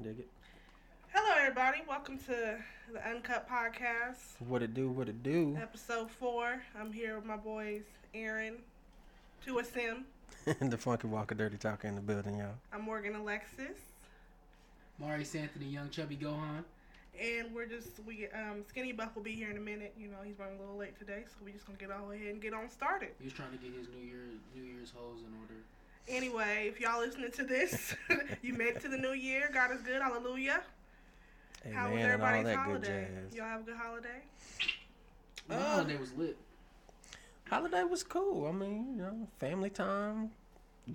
Dig it. Hello, everybody. Welcome to the Uncut Podcast, What it do? What it do? episode four. I'm here with my boys, Aaron, Tua Sim. And the Funky Walker Dirty Talker in the building, y'all. I'm Morgan Alexis, Maurice Anthony, young chubby Gohan. and we're just we um Skinny Buff will be here in a minute. You know he's running a little late today, so we're just gonna get all ahead and get on started. He was trying to get his New Year New Year's hoes in order. Anyway, if y'all listening to this, you made it to the new year. God is good. Hallelujah. How was Amen and all everybody's that holiday? good jazz. Y'all have a good holiday. My Uh, holiday was lit. Holiday was cool. I mean, you know, family time,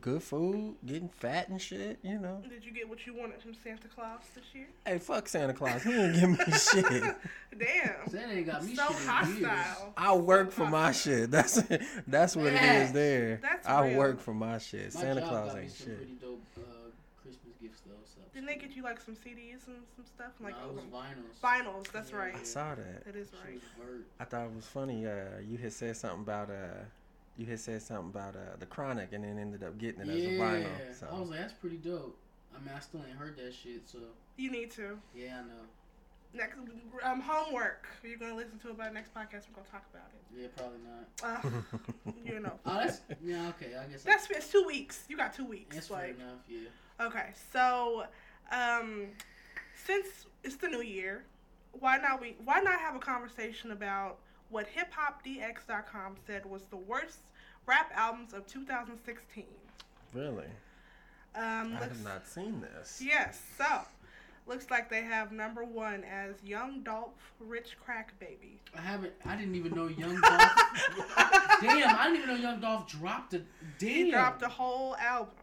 good food, getting fat and shit, you know. Did you get what you wanted from Santa Claus this year? Hey, fuck Santa Claus. He didn't give me shit. Damn. Santa ain't got me so shit in years. hostile. I work for my shit. That's that's what it is there. That's I real. work for my shit. My Santa Claus got me ain't some shit. pretty dope uh, Christmas gifts though. So. Didn't they get you like some CDs and some stuff? Like Nah, it was vinyls. vinyls. That's Yeah. right. I saw that. That is right. I thought it was funny. Uh, you had said something about uh, you had said something about uh, the Chronic, and then ended up getting it as a Yeah, vinyl. I was So like, that's pretty dope. I mean, I still ain't heard that shit, so You need to. yeah, I know. Next um homework. You're gonna listen to it by the next podcast. We're gonna talk about it. Yeah, probably not. Uh, you know. Oh, that's yeah, okay. I guess That's it's two weeks. You got two weeks. that's fair like enough. Yeah. okay. So, um, since it's the new year, why not we why not have a conversation about what hiphopdx.com said was the worst rap albums of 2016. really, Um, I have not seen this. Yes, so looks like they have number one as Young Dolph Rich Crack Baby. I haven't. I didn't even know Young Dolph. damn, I didn't even know Young Dolph dropped a. Damn. He dropped a whole album.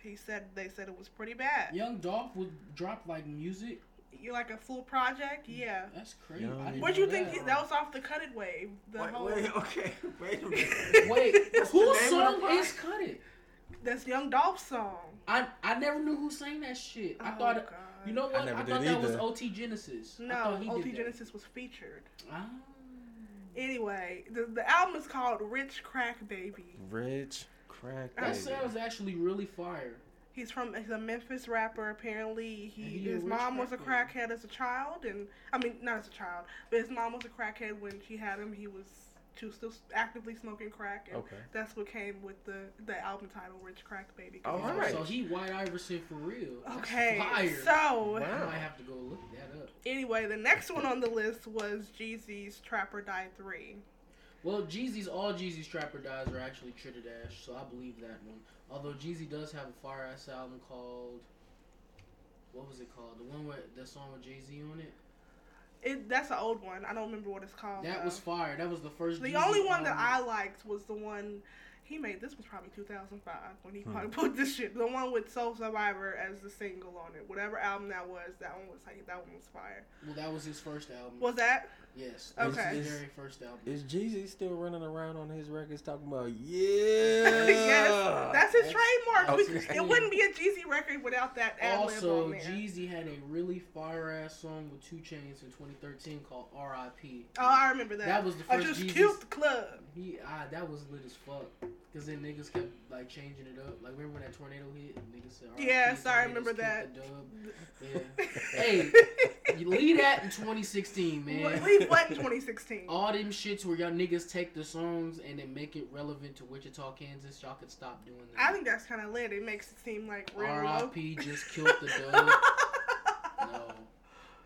He said they said it was pretty bad. Young Dolph would drop like music. You like a full project? Yeah. That's crazy. Young- What'd know you think? that. That was off the Cut It Wave. The whole okay, wait a Wait, What's whose song is Cut It? that's Young Dolph's song. I I never knew who sang that shit. I Oh, thought God. you know what? I I, thought did that was. OT Genasis. No, thought he OT did that. Genasis was featured. Ah. Anyway, the the album is called Rich Crack Baby. Rich crack. Baby. That sounds actually really fire. He's from he's a Memphis rapper. Apparently, he, he his mom was a crackhead as a child, and I mean not as a child, but his mom was a crackhead when she had him. He was she was still actively smoking crack, and Okay. that's what came with the the album title, Rich Crack Baby. Oh, He's all rich. right. So he White Iverson for real. That's Okay, Fire. so I Wow. might have to go look that up. anyway, the next one on the list was Jeezy's Trap or Die Three. Well, Jeezy's all Jeezy's Trap or Dies are actually Tritodash, so I believe that one. Although Jeezy does have a fire ass album called what was it called? The one with the song with Jay Z on it. It that's an old one. I don't remember what it's called. That though. was fire. That was the first. The Jeezy only one that I liked was the one he made. This was probably 2005 when he Hmm. put this shit. The one with Soul Survivor as the single on it. Whatever album that was, that one was like that one was fire. Well, that was his first album. Was that? Yes. Okay. was his very first album. Is Jeezy still running around on his records talking about yeah? yes, that's his That's- trademark. We- Okay. It wouldn't be a Jeezy record without that ad lib Also, on. Jeezy had a really fire ass song with 2 Chainz in 2013 called R.I.P. oh, I remember that. That was the first. I just Jeezy's- killed the club. He ah, that was lit as fuck. Cause then niggas kept like changing it up. Like remember when that tornado hit? And niggas said, "R.I.P. Yes, I remember that. the dub." Yeah. Hey, You leave that in 2016, man. Leave what 2016? All them shits where y'all niggas take the songs and then make it relevant to Wichita, Kansas. Y'all could stop doing that. I think that's kind of lit. It makes it seem like real. R.I.P. just killed the dub.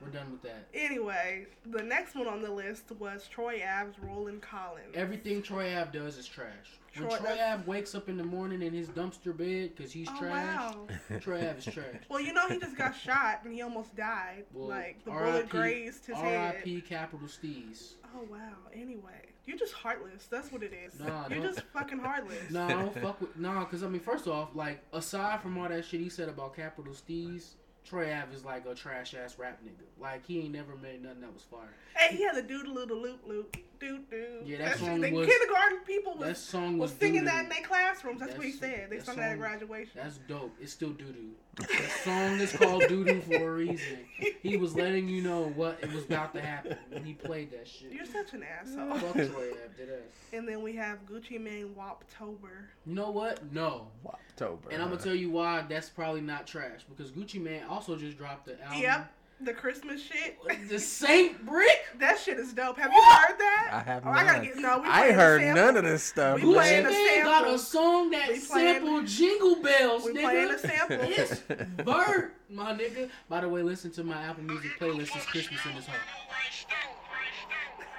no, we're done with that. Anyway, the next one on the list was Troy Ave's Roland Collins. Everything Troy Ave does is trash. When Troy- Troy Ave wakes up in the morning in his dumpster bed because he's oh, trash, wow. Troy Ave is trash. Well, you know he just got shot and he almost died. Well, like the R.I.P. bullet grazed his head. R.I.P. Capital Steez. Oh wow. Anyway, you're just heartless. That's what it is. Nah, you're just fucking heartless. Nah, I don't fuck with nah, cause I mean, first off, like aside from all that shit he said about Capital Steez, Troy Ave is like a trash ass rap nigga. Like he ain't never made nothing that was fire. Hey, he had the doodle little loop loop doo doo. Yeah, that song the was- kindergarten people That song was was singing doo-doo. that in their classrooms. That's what he said. They that sung that at graduation. That's dope. It's still doo doo. The song is called Doo Doo for a reason. He was letting you know what it was about to happen when he played that shit. You're such an asshole. Fuck Toy Ave, did ass. And then we have Gucci Mane Woptober. You know what? No. October. And I'm gonna tell you why that's probably not trash because Gucci Mane also just dropped the album. Yep. The Christmas shit. The Saint Brick. That shit is dope. Have you heard that? I have Oh, I gotta not. get no. We I playing ain't the heard sample. none of this stuff. We Gucci playing man. the Mane got a samples. song that We playing- sample Jingle Bells, We nigga. playing the sample. It's Bert, my nigga. By the way, listen to my Apple Music playlist. It's Christmas in this home.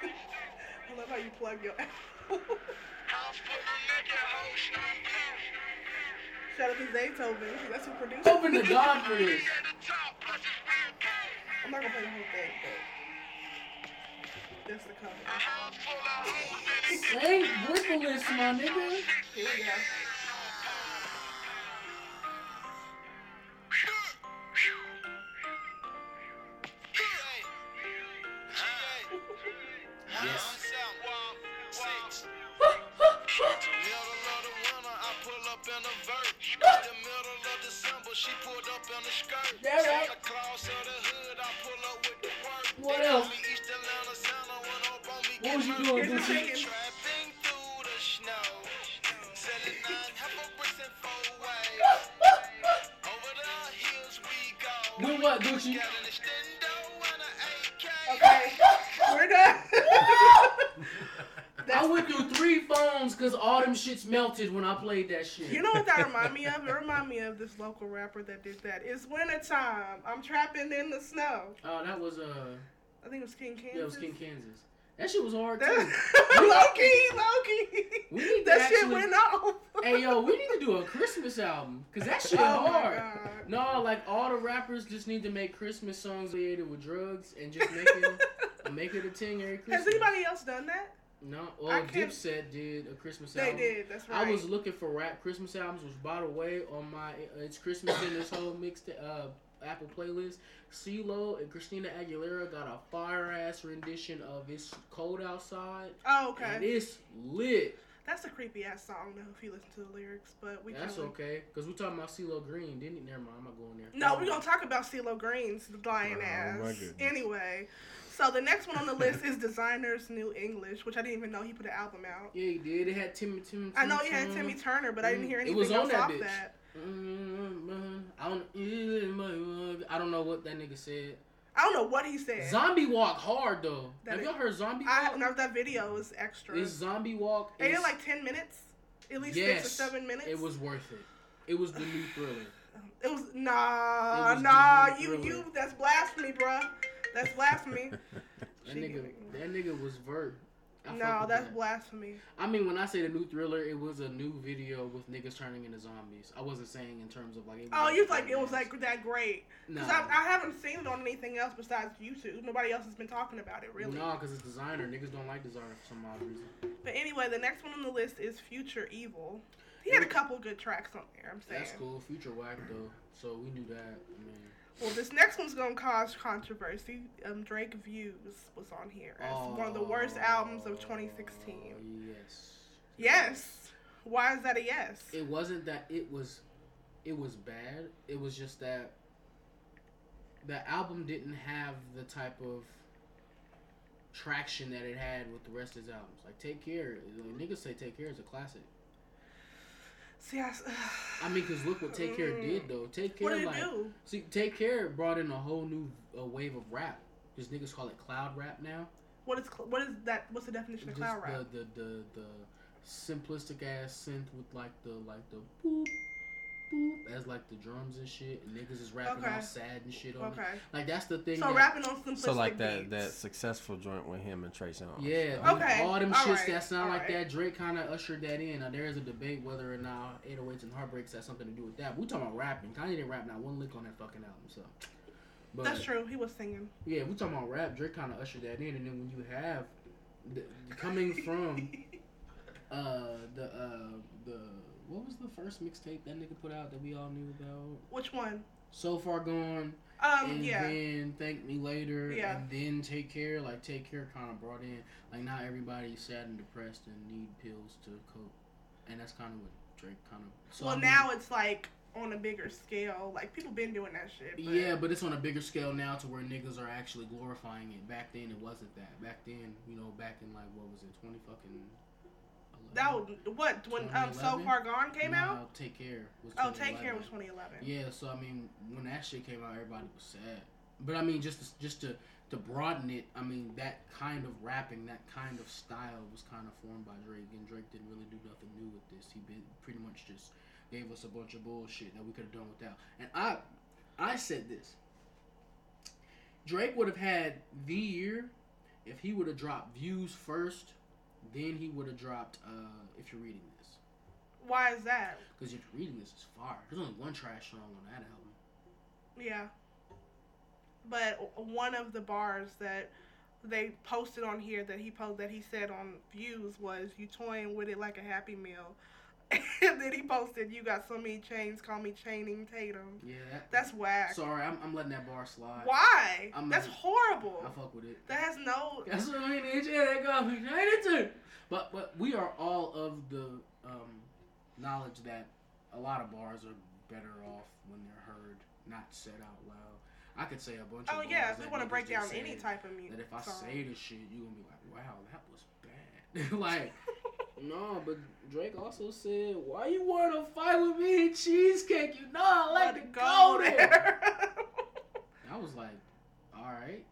I love how you plug your. Shout out to Zaytoven. That's who produced. it. Open the God for this. I'm not gonna play the whole thing, but that's the cover. Saint Brickolis, my nigga. Here we go. This local rapper that did that. It's wintertime. I'm trapping in the snow. Oh, that was uh, I think it was King Kansas. yeah, it was King Kansas. That shit was hard too. That, low key, low key. We need to That shit went off. hey yo, we need to do a Christmas album because that shit Oh hard. No, like all the rappers just need to make Christmas songs related with drugs and just make it make it a thing every Christmas. Has anybody else done that? No, well, Dipset did a Christmas album. They did. That's right. I was looking for rap Christmas albums, which by the way, on my it's Christmas in this whole mixed uh, Apple playlist. CeeLo and Christina Aguilera got a fire ass rendition of "It's Cold Outside," Oh, okay. and it's lit. That's a creepy ass song though. If you listen to the lyrics, but we That's can. okay, cause we talking about CeeLo Green. Didn't he? Never mind, I'm not going there. No, we're oh. gonna talk about CeeLo Green's lying Oh, ass. my. Anyway, so the next one on the list is Desiigner's New English, which I didn't even know he put an album out. Yeah, he did. It had Timmy Timmy. I know he Timmy had Turner. Timmy Turner, but I didn't hear Mm, it anything was on else that off bitch. that. Mm, mm, mm, mm I don't. I don't know what that nigga said. I don't know what he said. Zombie Walk hard though. That Have is- y'all heard Zombie I Walk? know that video was extra. This Zombie Walk. They did is- like ten minutes, at least yes, six or seven minutes. It was worth it. It was the new thriller. It was nah, It was nah. You, thriller. you. That's blasphemy, bruh. That's blasphemy. That She nigga, that nigga was vert. I no, that's that. blasphemy. I mean, when I say the new thriller, it was a new video with niggas turning into zombies. I wasn't saying in terms of like. It was Oh, you like it was like that great? No, Because I, I haven't seen it on anything else besides YouTube. Nobody else has been talking about it really. No, because it's Desiigner. Niggas don't like Desiigner for some odd reason. But anyway, the next one on the list is Future EVOL. He had a couple good tracks on there. I'm saying. That's cool. Future whack though, so we knew that. I mean, Well, this next one's gonna cause controversy. Um, Drake Views was on here as one of the worst albums of 2016. Oh, Yes. Yes. Why is that a yes? It wasn't that it was, it was bad. It was just that the album didn't have the type of traction that it had with the rest of his albums. Like Take Care, like, niggas say Take Care is a classic. See, I, I mean, cause look what Take Care did though. Take Care, what did it like, do? see, Take Care brought in a whole new uh, wave of rap. Cause niggas call it cloud rap now. What is cl- what is that? What's the definition of Just cloud rap? The, the the the simplistic ass synth with like the like the boop boop as like the drums and shit. And niggas is rapping Okay. all sad and shit on it. Okay. Like that's the thing. So that- rapping on simplistic So like that that successful joint with him and Trey Songz. Yeah. Okay, All them all shits right, that sound all like right. that. Drake kind of ushered that in. Now there is a debate whether or not 808s and Heartbreaks has something to do with that. We talking about rapping. Kanye didn't rap not one lick on that fucking album. So. But, That's true. He was singing. Yeah, we talking about rap. Drake kind of ushered that in, and then when you have the, coming from uh the uh the what was the first mixtape that nigga put out that we all knew about? Which one? So far gone, Um, and yeah. then thank me later, Yeah. and then take care. Like take care kind of brought in like not everybody's sad and depressed and need pills to cope, and that's kind of what Drake kind of. So well, I mean, now it's like on a bigger scale. Like people been doing that shit. But Yeah, but it's on a bigger scale now to where niggas are actually glorifying it. Back then, it wasn't that. Back then, you know, back in like what was it, twenty fucking. 11? that was what when um so far gone came Nah, out. Take care. Was Oh, take care was 2011. Yeah, so I mean, when that shit came out, everybody was sad. But I mean, just to, just to to broaden it, I mean, that kind of rapping, that kind of style was kind of formed by Drake, and Drake didn't really do nothing new with this. He been, pretty much just gave us a bunch of bullshit that we could have done without. And I, I said this. Drake would have had the year if he would have dropped views first, then he would have dropped. uh If you're reading this. Why is that? Because if you're reading this, it's fire. There's only one trash song on that album. Yeah. But one of the bars that they posted on here that he posted that he said on views was you toying with it like a happy meal. And then he posted you got so many chains, call me chaining Tatum. Yeah, that, That's whack. sorry, I'm, I'm letting that bar slide. Why? I'm That's horrible. I fuck with it. That has no That's what I mean. Yeah, that got me too. But but we are all of the um, knowledge that a lot of bars are better off when they're heard, not said out loud. I could say a bunch of Oh bars yeah, if we want to break down any type of music. That if I song. say the shit, you gonna be like, wow, that was bad. like, no, but Drake also said, why you wanna fight with me in cheesecake? You know I like to go there. I was like, all right.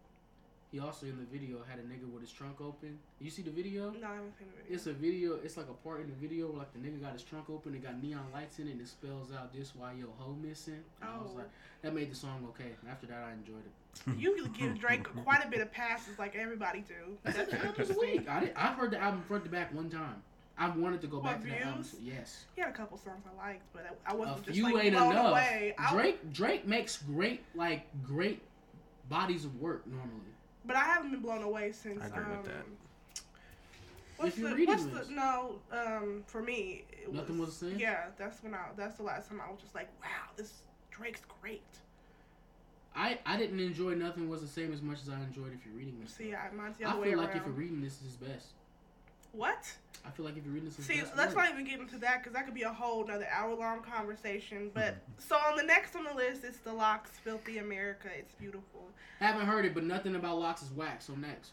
He also in the video had a nigga with his trunk open. You see the video? no, I haven't seen the video. It's a video. It's like a part in the video where like the nigga got his trunk open. It got neon lights in it. and It spells out this why your hoe missing. And I was Oh. like, that made the song okay. And after that, I enjoyed it. You give Drake quite a bit of passes, like everybody do. That's That was interesting. weak. I did, I've heard the album front to back one time. I wanted to go What, back to that album. Views? Yes. He had a couple songs I liked, but I wasn't just few like ain't blown enough. away. I, Drake Drake makes great like great bodies of work normally. but I haven't been blown away since. I agree um, with that. What's If you're the, reading what's this. the no? Um, for me, it Nothing was the same? Yeah, that's when I. That's the last time I was just like, wow, this Drake's great. I, I didn't enjoy nothing was the same as much as I enjoyed if you're reading this. See, I, mine's the I other way feel like around. if you're reading this, this is best. What? I feel like if you're reading this, See, let's not even get into that because that could be a whole another hour long conversation. But mm-hmm. so on the next on the list is the LOX Filthy America. It's beautiful. Haven't heard it, but nothing about LOX is whack. So next,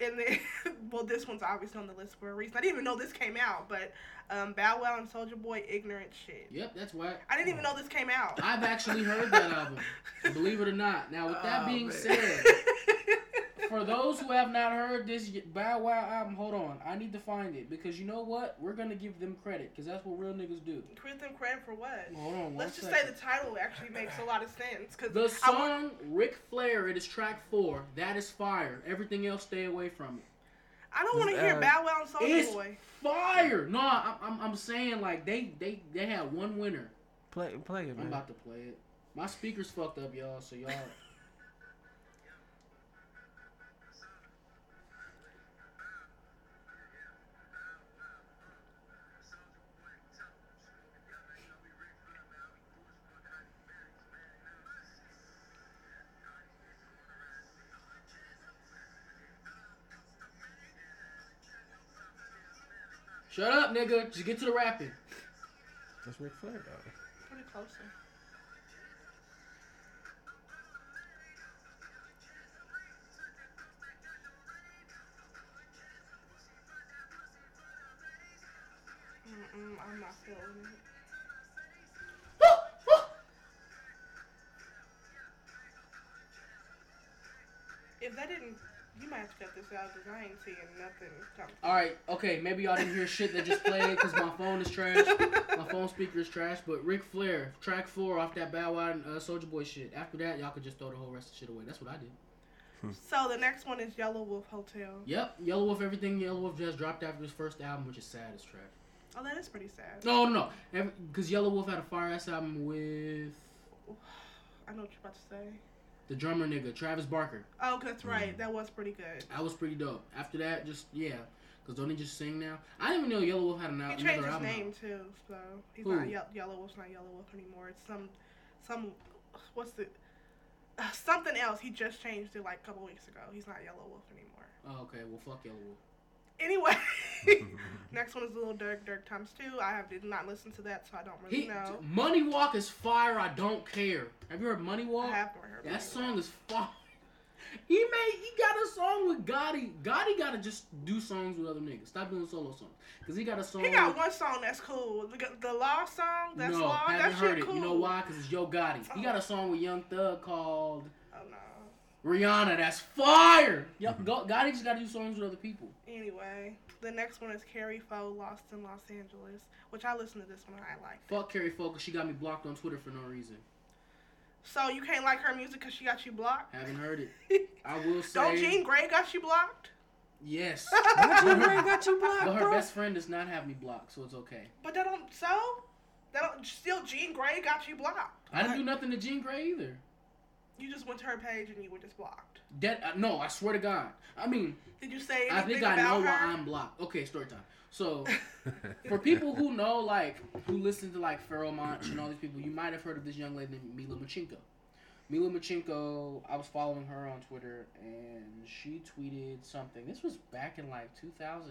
And then, well, this one's obviously on the list for a reason. I didn't even know this came out, but um, Bow Wow and Soulja Boy, Ignorant Shit. yep, that's whack. I didn't even know this came out. I've actually heard that album, believe it or not. Now, with that Oh, being man. said, for those who have not heard this Bow Wow album, hold on, I need to find it because you know what? We're gonna give them credit because that's what real niggas do. Give them credit for what? Hold on, Let's just second. say the title actually makes a lot of sense. Cause The I want, song Ric Flair, it is track four. That is fire. Everything else, stay away from it. I don't want to hear Uh, Bow Wow and Soulja It's Boy. fire. No, I'm, I'm, I'm saying like they, they, they had one winner. Play, play it, I'm man. about to play it. My speakers fucked up, y'all. So y'all. Shut up, nigga. Just get to the rapping. That's Ric Flair, though. Pretty closer. Mm-mm, I'm not feeling it. If that didn't, you might have to cut this out because I ain't seeing nothing come. All right, okay. Maybe y'all didn't hear shit that just played because my phone is trash. My phone speaker is trash. But Ric Flair, track four off that Bow Wow and uh, Soulja Boy shit. After that, y'all could just throw the whole rest of the shit away. That's what I did. So the next one is Yelawolf Hotel. Yep, Yelawolf. Everything Yelawolf just dropped after his first album, which is sad as trash. Oh, that is pretty sad. No, no, no. Because Yelawolf had a fire ass album with I know what you're about to say. The drummer nigga Travis Barker. Oh, that's right. That was pretty good. That was pretty dope. After that, just yeah. Because don't he just sing now? I didn't even know Yelawolf had an, al- He another changed his album. name out. too, so he's Who? not Ye- Yelawolf's not Yelawolf anymore. It's some, some, what's the, uh, something else. He just changed it like a couple weeks ago. He's not Yelawolf anymore. Oh, okay. Well, fuck Yellow Wolf. Anyway, next one is a Little Durk, Durk times two. I have did not listen to that, so I don't really He, know. Money Walk is fire. I don't care. Have you heard Money Walk? I have heard. That Money song Walk. is fire. He made he got a song with Gotti. Gotti gotta just do songs with other niggas. Stop doing solo songs. Cause he got a song. He got with, one song that's cool. The, the Law song. That's no, Law. haven't That heard shit it. cool. You know why? Cause it's Yo Gotti. He got a song with Young Thug called. Rihanna. That's fire. Yo, Go- Gotti just gotta do songs with other people. Anyway, the next one is Kari Faux, Lost in Los Angeles, which I listened to this one. I like. Fuck Carrie Focus. She got me blocked on Twitter for no reason. So you can't like her music because she got you blocked. Haven't heard it. I will say Don't Jean Grae got you blocked? yes. Why Jean Grae got you blocked, But her bro? best friend does not have me blocked, so it's okay. But that don't so. That don't still Jean Grae got you blocked. I didn't do nothing to Jean Grae either. You just went to her page and you were just blocked. Dead, uh, no, I swear to God. I mean, Did you say I think I know her? why I'm blocked. Okay, story time. So, for people who know, like, who listen to, like, Pharoahe Monch and all these people, you might have heard of this young lady named Mela Machinko. Mela Machinko, I was following her on Twitter, and she tweeted something. This was back in, like, 2000.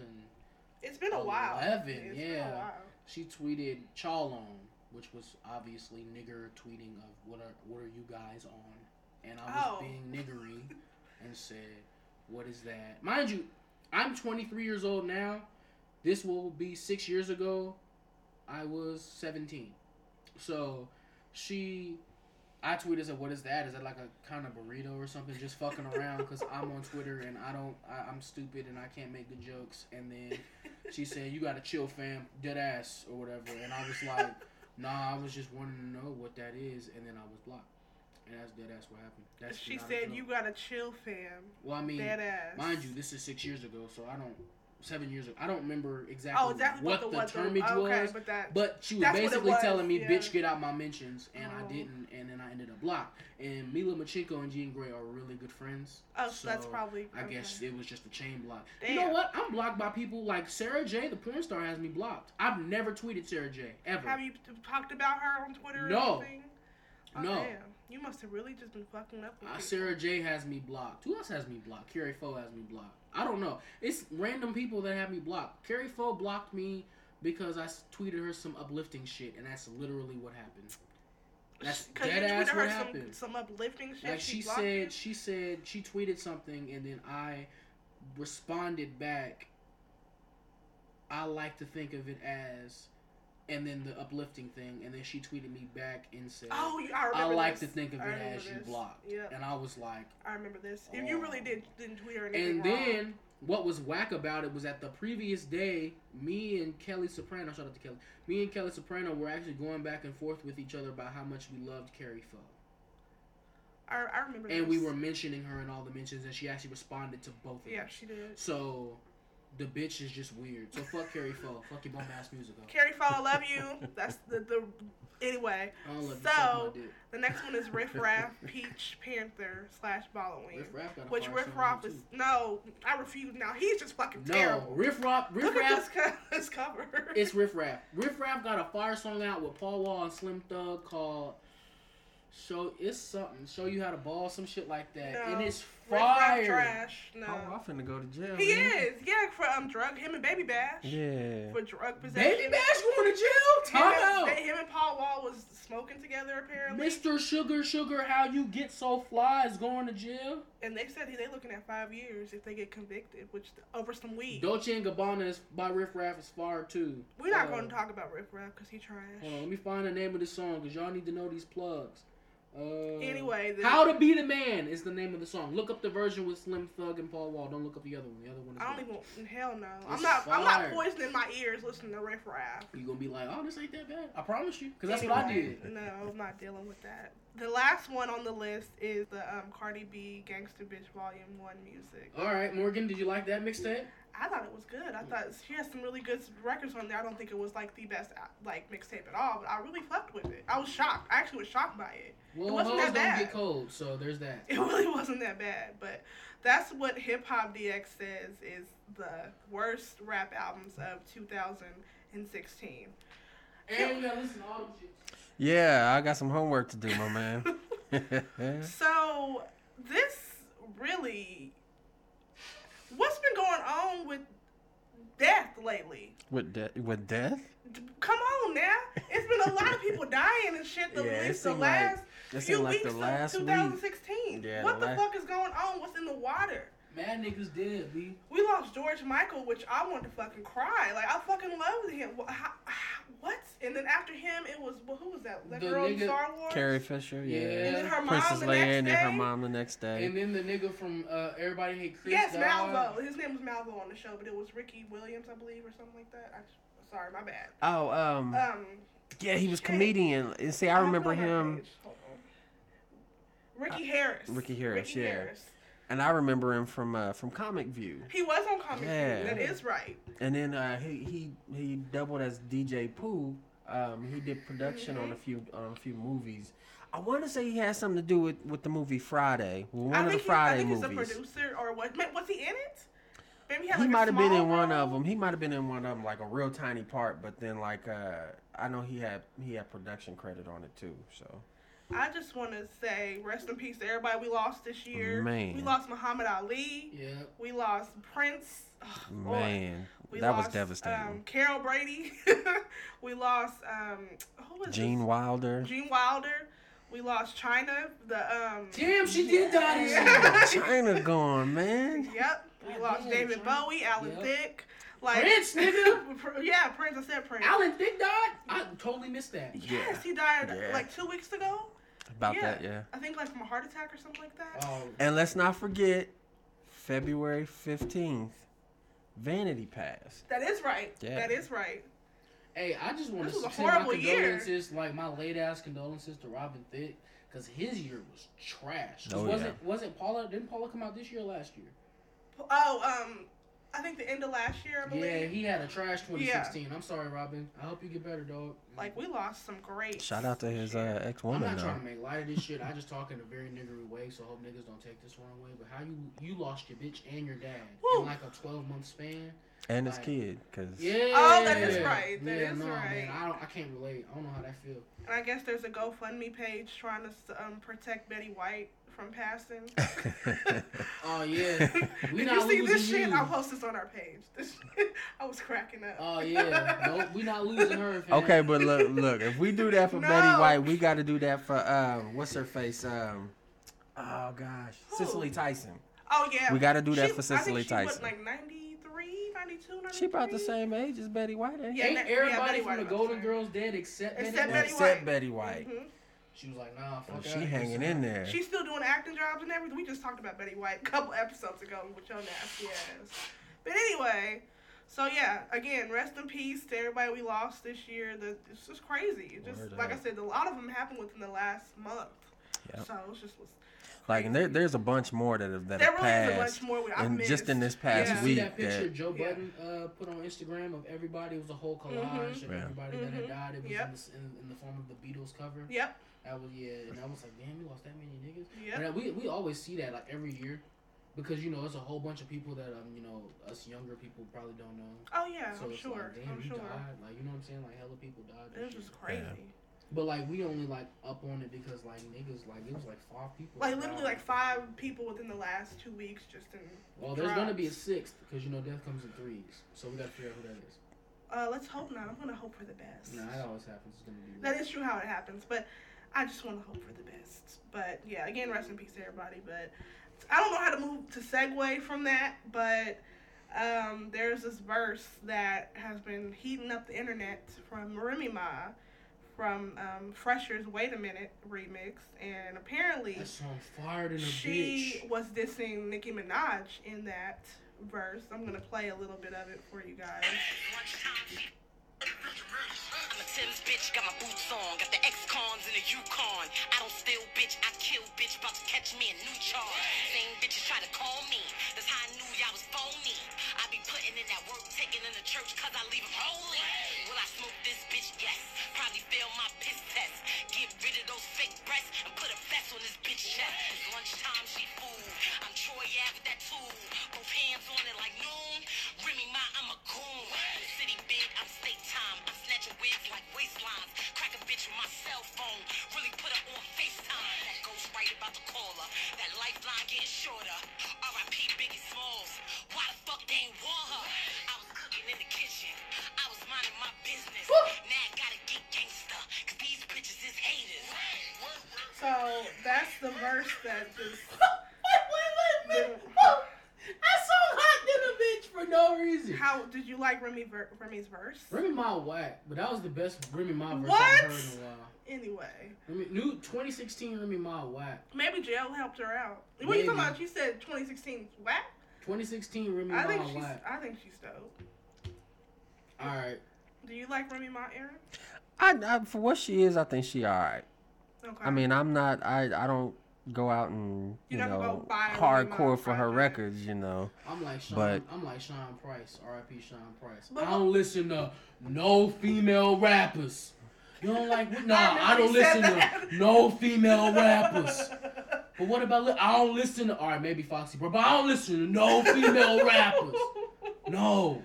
It's been a while. 11, It's been a yeah. while. She tweeted Chalon, which was obviously nigger tweeting of what are what are you guys on, and I was Oh. being niggery and said, "What is that?" Mind you, I'm 23 years old now. This will be six years ago. I was 17, so she. I tweeted said, "What is that? Is that like a kind of burrito or something? Just fucking around because I'm on Twitter and I don't. I, I'm stupid and I can't make good jokes." And then she said, "You gotta chill, fam, dead ass or whatever." And I was like, "Nah, I was just wanting to know what that is." And then I was blocked. And that's dead ass what happened. That's she said you gotta chill, fam. Well, I mean, Dead ass. mind you, this is six years ago, so I don't. Seven years ago, I don't remember exactly, Oh, exactly what, what, the what termage okay, was. but that. But she was That's what it basically was, telling me, yeah. "Bitch, get out my mentions," and Oh. I didn't, and then I ended up blocked. And Mela Machinko and Jean Grae are really good friends. oh, so that's probably. I okay. guess it was just a chain block. You know what? I'm blocked by people like Sara Jay, the porn star, has me blocked. I've never tweeted Sara Jay ever. Have you t- talked about her on Twitter? No. Or anything? Oh, No. Damn. You must have really just been fucking up with Uh. Sara Jay has me blocked. Who else has me blocked? Kari Faux has me blocked. I don't know. It's random people that have me blocked. Kari Faux blocked me because I tweeted her some uplifting shit, and that's literally what happened. That's you dead ass what her some, happened. some uplifting shit. like she you? said, she said she tweeted something, and then I responded back. I like to think of it as, and then the uplifting thing, and then she tweeted me back and said, Oh, I I like this. to think of it as you blocked. Yep. And I was like, I remember this. If you oh. really Oh. did didn't tweet her anything and wrong. then what was whack about it was that the previous day, me and Kelly Soprano, shout out to Kelly, me and Kelly Soprano were actually going back and forth with each other about how much we loved Kari Faux. I, I remember And this. we were mentioning her in all the mentions, and she actually responded to both of Yeah, them. she did. So, the bitch is just weird. So fuck Kari Faux. Fuck your bum ass music. Kari Faux, I love you. That's the the. Anyway, I don't love So- suck my dick. the next one is Riff Raff, Peach Panther slash Balloween. Riff Raff got a Which Riff Raff too. is no, I refuse. Now he's just fucking No, terrible. Riff Raff. Riff Look at Raff. this, co- this cover. It's Riff Raff. Riff Raff got a fire song out with Paul Wall and Slim Thug called "Show." It's something. Show you how to ball, some shit like that, No. and it's Riff Raff trash. No, Oh, I'm finna go to jail. he man. is. Yeah, for um drug him and Baby Bash Yeah. for drug possession. Baby Bash going to jail. Him Time and, out. him and Paul Wall was smoking together apparently, Mr. Sugar Sugar, how you get so fly is going to jail. and they said he, they looking at five years if they get convicted, which over some weed. Dolce and Gabbana is by Riff Raff is fire too. We're not Uh, going to talk about Riff Raff because he trash. Hold on, let me find the name of the song because y'all need to know these plugs. Uh, Anyway, the- How to Be the Man is the name of the song. Look up the version with Slim Thug and Paul Wall. Don't look up the other one. The other one is. I don't good. even. Hell no. I'm It's not. I'm not poisoning my ears listening to Riff Raff. You gonna be like, oh, this ain't that bad. I promise you, because that's what I did. No, I'm not dealing with that. The last one on the list is the um, Cardi B Gangsta Bitch Volume One music. All right, Morgan, did you like that mixtape? I thought it was good. I thought she has some really good records on there. I don't think it was like the best uh, like mixtape at all, but I really fucked with it. I was shocked. I actually was shocked by it. Well, it wasn't hoes that don't get cold, so there's that. It really wasn't that bad, but that's what Hip Hop DX says is the worst rap albums of 2016. And we gotta listen to all them shit. Yeah, I got some homework to do, my man. So this really, what's been going on with death lately. With de- with death? Come on now, it's been a lot of people dying and shit. The, Yeah, least the seemed like- last few like weeks the last of week. 2016. Yeah, what the the la- fuck is going on? What's in the water? Mad niggas dead, B. We lost George Michael, which I wanted to fucking cry. Like I fucking loved him. Wha- how- What? And then after him, it was well, who was that? That The girl in nigga- Star Wars. Carrie Fisher, yeah. Yeah. And then her mom Princess the Leia next and then her mom the next day. And then the nigga from uh, Everybody Hate Chris. Yes, died. Malvo. His name was Malvo on the show, but it was Ricky Williams, I believe, or something like that. I, sorry, my bad. oh, um, Um, yeah, he was shit. comedian. And see, I I'll remember go on our him, page. Hold on. Ricky Harris. Ricky Harris, Ricky yeah. Harris. And I remember him from uh, from Comic View. He was on Comic Yeah. View. That is right. And then uh, he he he doubled as DJ Pooh. Um, he did production on a few on a few movies. I want to say he had something to do with, with the movie Friday. One of the think, he, I Friday think he's a producer or what? Was he in it? Maybe he He might have been in one of them. He might have been in one of them, like a real tiny part. But then, like, uh, I know he had he had production credit on it too. So I just want to say rest in peace to everybody we lost this year. Man. We lost Muhammad Ali. Yeah. We lost Prince. Ugh, Lord. man, We that was devastating. Um, Carol Brady. we lost um, who was Gene this? Wilder. Gene Wilder. We lost Chyna. The um. Damn, she did die. Yeah. Chyna gone, man. Yep. We God lost damn, David Chyna. Bowie, Alan Yep. Thicke. Like Prince, nigga. yeah, Prince. I said Prince. Alan Thicke died? I totally missed that. Yes, he died Yeah. like two weeks ago. About yeah. that, yeah. I think like from a heart attack or something like that. Oh, And let's not forget, February fifteenth, Vanity passed. That is right. Yeah. That is right. hey, I just want This to was a send my horrible year. like my late ass condolences to Robin Thicke, because his year was trash. Oh, wasn't wasn't Paula? Didn't Paula come out this year or last year? Oh, um, I think the end of last year, I believe. Yeah, he had a trash 2016. I'm sorry, Robin. I hope you get better, dog. like we lost some great. Shout out to his uh, ex woman. I'm woman not though. trying to make light of this shit. I just talk in a very niggery way, so I hope niggas don't take this the wrong way. But how you you lost your bitch and your dad Woo. in like a 12 month span? And his kid, cause Yeah. Oh, that is right. That yeah, is no, right. Man, I don't. I can't relate. I don't know how that feel. And I guess there's a GoFundMe page trying to um, protect Betty White from passing. Oh yeah. We Did not you see losing this shit? you. I'll post this on our page. This shit, I was cracking up. Oh yeah. Nope. We not losing her. Fam. okay, but look, look, if we do that for No. Betty White, we got to do that for um, what's her face? Um, oh gosh, Who? Cicely Tyson. Oh yeah. We gotta do that She- for I think Cicely she was, Tyson. like 93, 92, She about the same age as Betty White, ain't? Yeah, Ain't Be- yeah, everybody Betty from White the the Golden. Girls dead except, Except Betty Betty White? Except Betty White. Mhm. She was like, nah, fuck She outta hanging in there. She's still doing acting jobs and everything. We just talked about Betty White a couple episodes ago with your nasty ass. But anyway, so yeah, again, rest in peace to everybody we lost this year. The, it's just crazy. It just Word like I said, a lot of them happened within the last month. Yep. So it just was. Like, and there, there's a bunch more that have that There have really is a passed. bunch more we- I've and just in this past Did Yeah. you see week, that picture that Joe Yeah. Budden uh, put on Instagram of everybody? It was a whole collage of Yeah. everybody that had Mhm. died. It was Yep. in, the, in, in the form of the Beatles cover. Yep. That was yeah, and I was like, damn, we lost that many niggas. Yep. And uh, we we always see that like every year, because you know it's a whole bunch of people that um you know us younger people probably don't know. Oh yeah, so I'm it's sure. like, damn, I'm you sure. died. Like you know what I'm saying? Like hella people died. It This was just crazy. But like we only like up on it because like niggas like it was like five people. Like literally like five people within the last two weeks just in. Well, there's gonna be a sixth because you know death comes in threes, so we gotta figure out who that is. Uh, let's hope not. I'm gonna hope for the best. Nah, that always happens. It's gonna be. That is true how it happens, but I just want to hope for the best. But yeah, again, rest in peace to everybody. But I don't know how to move to segue from that, but um, there's this verse that has been heating up the internet from Remy Ma from um, Phresher's Wait a Minute remix, and apparently That song fired in a she bitch. was dissing Nicki Minaj in that verse. I'm gonna play a little bit of it for you guys. I'm Tim's bitch, got my boots on, got the X-Cons and the Yukon. I don't steal, bitch, I kill, bitch, about to catch me a new charge. Same bitches try to call me, that's how I knew y'all was phony. I be putting in that work, taking in the church, cause I leave 'em holy. Will I smoke this bitch? Yes. Probably fail my piss test. Get rid of those fake breasts and put a vest on this bitch chest. Lunchtime, she fool. I'm Troy Ave with that tool. Both hands on it like noon. Remy Ma, I'm a goon. City big, I'm state time. I'm snatching wigs like waistlines. Crack a bitch with my cell phone. Really put her on FaceTime. That ghost right about to call her. That lifeline getting shorter. R.I.P. Biggie Smalls. Why the fuck they ain't want her? I was cooking cooking in the kitchen. I was minding my business. Now I gotta get gangster, cause these bitches is haters. So that's the verse that just. wait, wait, wait, wait. That song hot than a bitch for no reason. How did you like Remy ver- Remy's verse? Remy Ma whack, but that was the best Remy Ma verse What? I've heard in a while. Anyway, Remy, new 2016 Remy Ma whack. maybe jail helped her out. What are you talking about? You said 2016 whack. 2016 Remy I Ma think she's. whack. I think she's dope. All right. Do you like Remy Ma, Aaron? I, I for what she is, I think she all right. Okay. I mean, I'm not. I I don't go out and you You're know go buy a Remy Ma hardcore for her records. You know. I'm like Sean. But- I'm like Sean Price. R.I.P. Sean Price. But I don't listen to no female rappers. You don't like? Nah, I I, don't listen that. to no female rappers. But what about? Li- I don't listen to. All right, maybe Foxy, Brown, but I don't listen to no female rappers. No,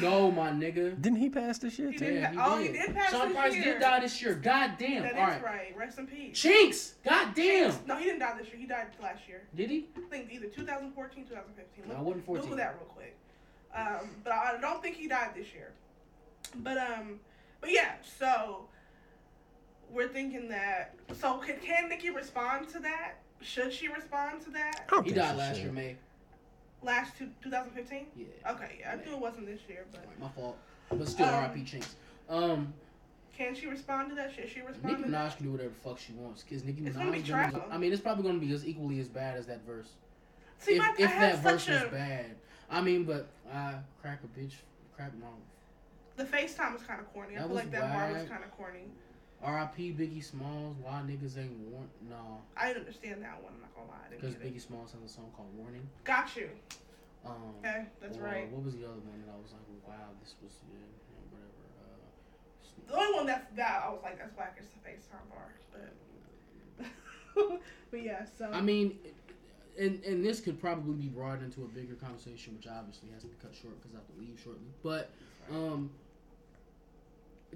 no, my nigga. Didn't he pass this shit He too? did. Yeah, pa- oh, he did pass Sean this Price year. did die this year. God damn. That is All right. right. Rest in peace. Chinx. God damn. No, he didn't die this year. He died last year. Did he? I think either 2014, 2015. No, it wasn't 14. Google that real quick. Um, but I don't think he died this year. But um, but yeah. So we're thinking that. So can, can Nicki respond to that? Should she respond to that? He died last year, May. Last two, 2015. Yeah. Okay, yeah, I knew it wasn't this year, but My fault. But still, Um, R.I.P. Chinx. Um. can she respond to that? Should she respond Nicki to that? Minaj can do whatever the fuck she wants. Cause Nicki Minaj. It's gonna be trash. I mean, it's probably gonna be as equally as bad as that verse. See, if my, if that verse such was bad. I mean, but uh, crack a bitch, crap no. the FaceTime is kind of corny. I feel like that bar was kind of corny. R.I.P. Biggie Smalls. Why niggas ain't warn? No, I didn't understand that one. I'm not gonna lie. Because. Biggie Smalls has a song called Warning. Got you. Um, Okay, that's or right. What was the other one that I was like, wow, this was good, yeah, whatever. Uh, The only one that's that I was like that's whack is the FaceTime bar, but but yeah. So I mean, and and this could probably be brought into a bigger conversation, which obviously has to be cut short because I have to leave shortly. But um,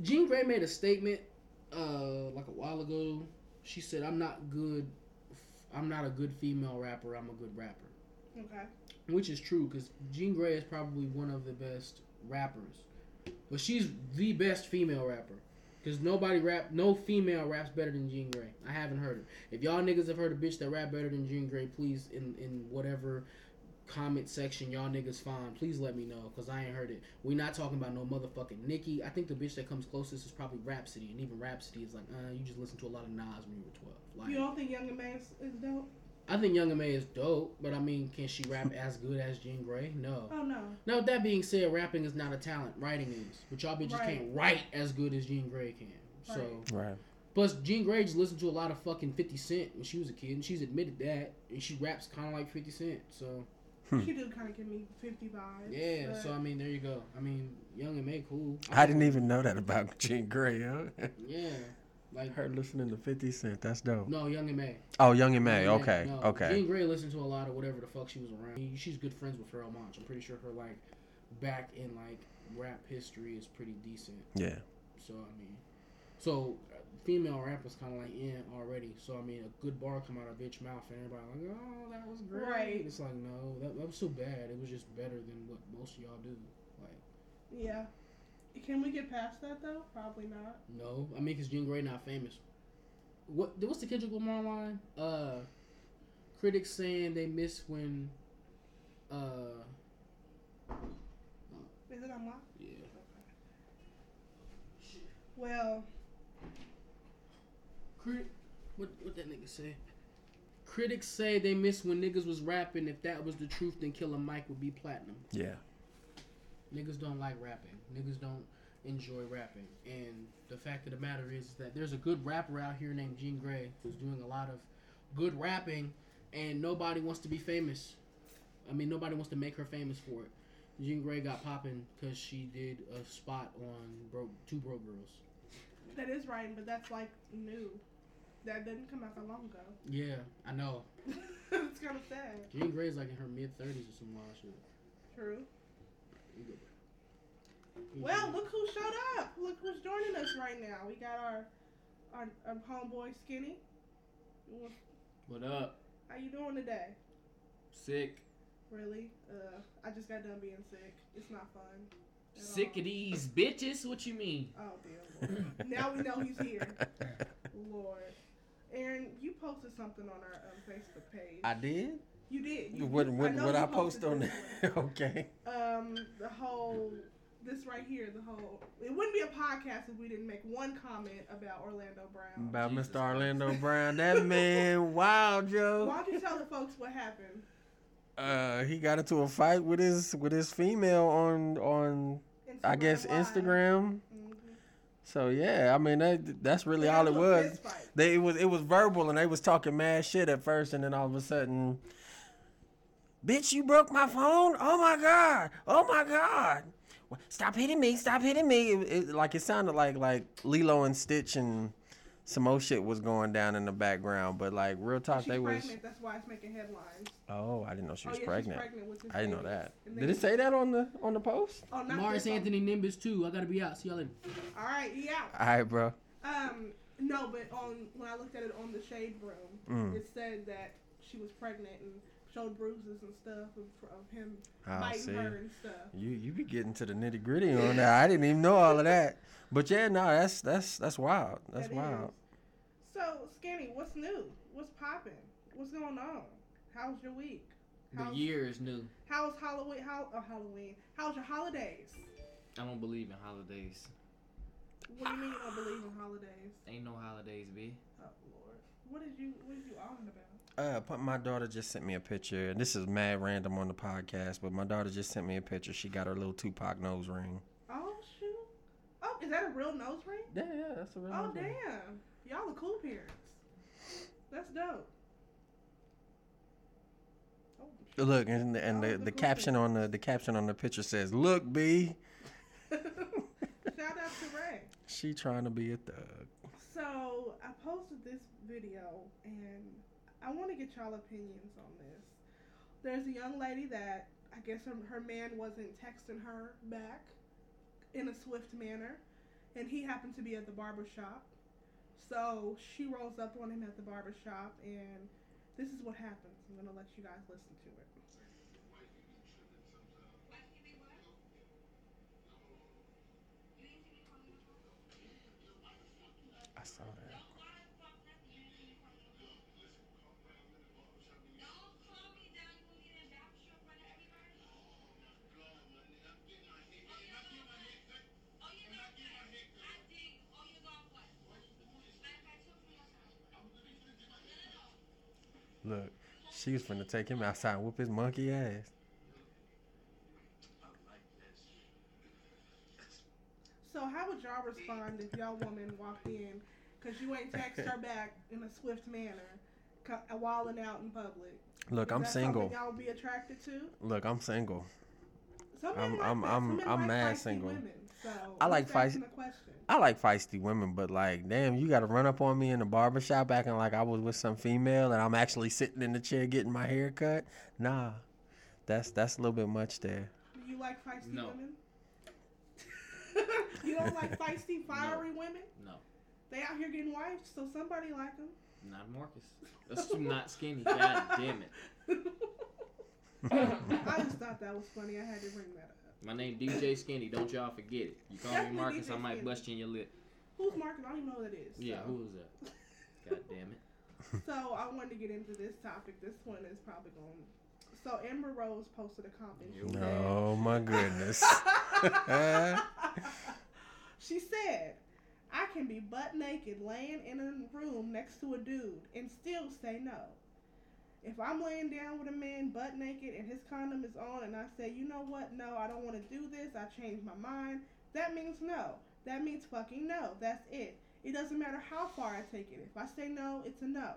Jean Grae made a statement uh like a while ago. She said, "I'm not good. I'm not a good female rapper. I'm a good rapper," okay. which is true because Jean Grae is probably one of the best rappers, but she's the best female rapper. Cause nobody rap, no female raps better than Jean Grae. I haven't heard her. If y'all niggas have heard a bitch that rap better than Jean Grae, please in in whatever comment section y'all niggas find, please let me know. Cause I ain't heard it. We not talking about no motherfucking Nicki. I think the bitch that comes closest is probably Rapsody, and even Rapsody is like, uh, you just listen to a lot of Nas when you were twelve. Like, You don't think Young M.A is, is dope? I think Young M.A is dope, but I mean, can she rap as good as Jean Grae? No. Oh no. Now, with that being said, rapping is not a talent. Writing is. But y'all bitches Right. can't write as good as Jean Grae can. So, Right. Right. plus Jean Grae just listened to a lot of fucking 50 Cent when she was a kid, and she's admitted that. And she raps kind of like 50 Cent. So, Hmm. She did kind of give me 50 vibes. yeah. but- So, I mean, there you go. I mean, Young M.A, cool. I didn't even know that about Jean Grae. Huh? Yeah. Like, Her listening to Fifty Cent. That's dope. no, Young M.A. Oh, Young M.A. Young and Okay. No, Okay. Jean Grae listened to a lot of whatever the fuck she was around. She's good friends with Pharoahe Monch. I'm pretty sure her, like, back in, like, rap history is pretty decent. Yeah. So I mean, so female rappers kind of like in already. So I mean, a good bar come out of bitch mouth and everybody like, oh, that was great. Right. It's like no, that, that was so bad. It was just better than what most of y'all do. Like Yeah. Can we get past that though? Probably not. no, I mean, cause Jean Grae not famous. What what's the Kendrick Lamar line? Uh, critics saying they miss when. Uh, Is it unlocked? yeah. Well, Crit, what what that nigga say? Critics say they miss when niggas was rapping. If that was the truth, then Killer Mike would be platinum. Yeah. Niggas don't like rapping. Niggas don't enjoy rapping. And the fact of the matter is that there's a good rapper out here named Jean Grae who's doing a lot of good rapping, and nobody wants to be famous. I mean, nobody wants to make her famous for it. Jean Grae got popping because she did a spot on Broke Two Broke Girls. that is right, but that's like new. That didn't come out that long ago. Yeah, I know. it's kind of sad. Jean Grae's like in her mid thirties or some wild shit. True. Well, look who showed up. Look who's joining us right now. We got our our, our homeboy Skinny. What up? How you doing today? Sick. Really? Uh, I just got done being sick. It's not fun. Sick all. of these bitches? What you mean? Oh dear now we know he's here. Lord. Aaron, you posted something on our um, Facebook page. I did. you did. You, What you- what know what you I post posted on this there? okay. Um, the whole, this right here, the whole. It wouldn't be a podcast if we didn't make one comment about Orlando Brown. About Jesus Mr. Orlando Christ. Brown. That man, wow, Joe. Why don't you tell the folks what happened? Uh, he got into a fight with his with his female on on I guess Live. Instagram. So yeah, I mean that that's really all it was. They it was it was verbal and they was talking mad shit at first and then all of a sudden, bitch, you broke my phone. Oh my god. Oh my god. Stop hitting me. Stop hitting me. It, it- like it sounded like like Lilo and Stitch and some more shit was going down in the background. But like real talk, She's they was. That's why it's making headlines. Oh, I didn't know she oh, was yeah, pregnant. She's pregnant with I didn't know that. Did they- it say that on the on the post? Oh, not Morris this one. Anthony Nimbus too. I gotta be out. See y'all later. All right, yeah. All right, bro. Um, no, but on when I looked at it on the shade room, Mm. it said that she was pregnant and showed bruises and stuff of, of him I biting see. her and stuff. You you be getting to the nitty gritty on that. I didn't even know all of that. But yeah, no, that's that's that's wild. That's That wild. is. So, Skinny, what's new? What's popping? What's going on? How's your week? The How's, year is new. How's Halloween? How oh, Halloween? How's your holidays? I don't believe in holidays. What do you mean you don't believe in holidays? Ain't no holidays, B. Oh Lord, what did you what did you on about? Uh, my daughter just sent me a picture, and this is mad random on the podcast. But my daughter just sent me a picture. She got her little Tupac nose ring. Oh shoot! Oh, is that a real nose ring? Yeah, yeah, that's a real. Oh nose ring. damn, y'all are cool parents. That's dope. Oh. Look, and, and Oh, the, the the cool caption on the the caption on the picture says, "Look, B, Shout out to Ray. she trying to be a thug." So I posted this video and I want to get y'all opinions on this. There's a young lady that I guess her, her man wasn't texting her back in a swift manner, and he happened to be at the barber shop. So she rolls up on him at the barber shop, and this is what happens. I'm gonna let you guys listen to it. I saw that. Look, she was finna take him outside and whoop his monkey ass. So how would y'all respond if y'all woman walked in because you ain't text her back in a swift manner, uh, out in public? Look, Is I'm single. Y'all be attracted to? Look, I'm single. Some I'm- like I'm-. I'm- I'm mad single. Women, so I like just asking feist- the question. I like feisty women, but like, damn, you got to run up on me in the barber shop acting like I was with some female and I'm actually sitting in the chair getting my hair cut. Nah, that's that's a little bit much there. Do you like feisty No. women? you don't like feisty, fiery women? No, They out here getting wives, so somebody like them. not Marcus. That's too not skinny. God damn it. I just thought that was funny. I had to bring that up. My name DJ Skinny. Don't y'all forget it. You call me Marcus, I might bust you in your lip. Who's Marcus? I don't even know who that is. Yeah, so. who is that? God damn it. So I wanted to get into this topic. This one is probably going. So Amber Rose posted a comment. She said- Oh my goodness. she said, "I can be butt naked laying in a room next to a dude and still say no. If I'm laying down with a man butt naked and his condom is on, and I say, you know what? No, I don't want to do this. I changed my mind. That means no. That means fucking no. That's it. It doesn't matter how far I take it. If I say no, it's a no."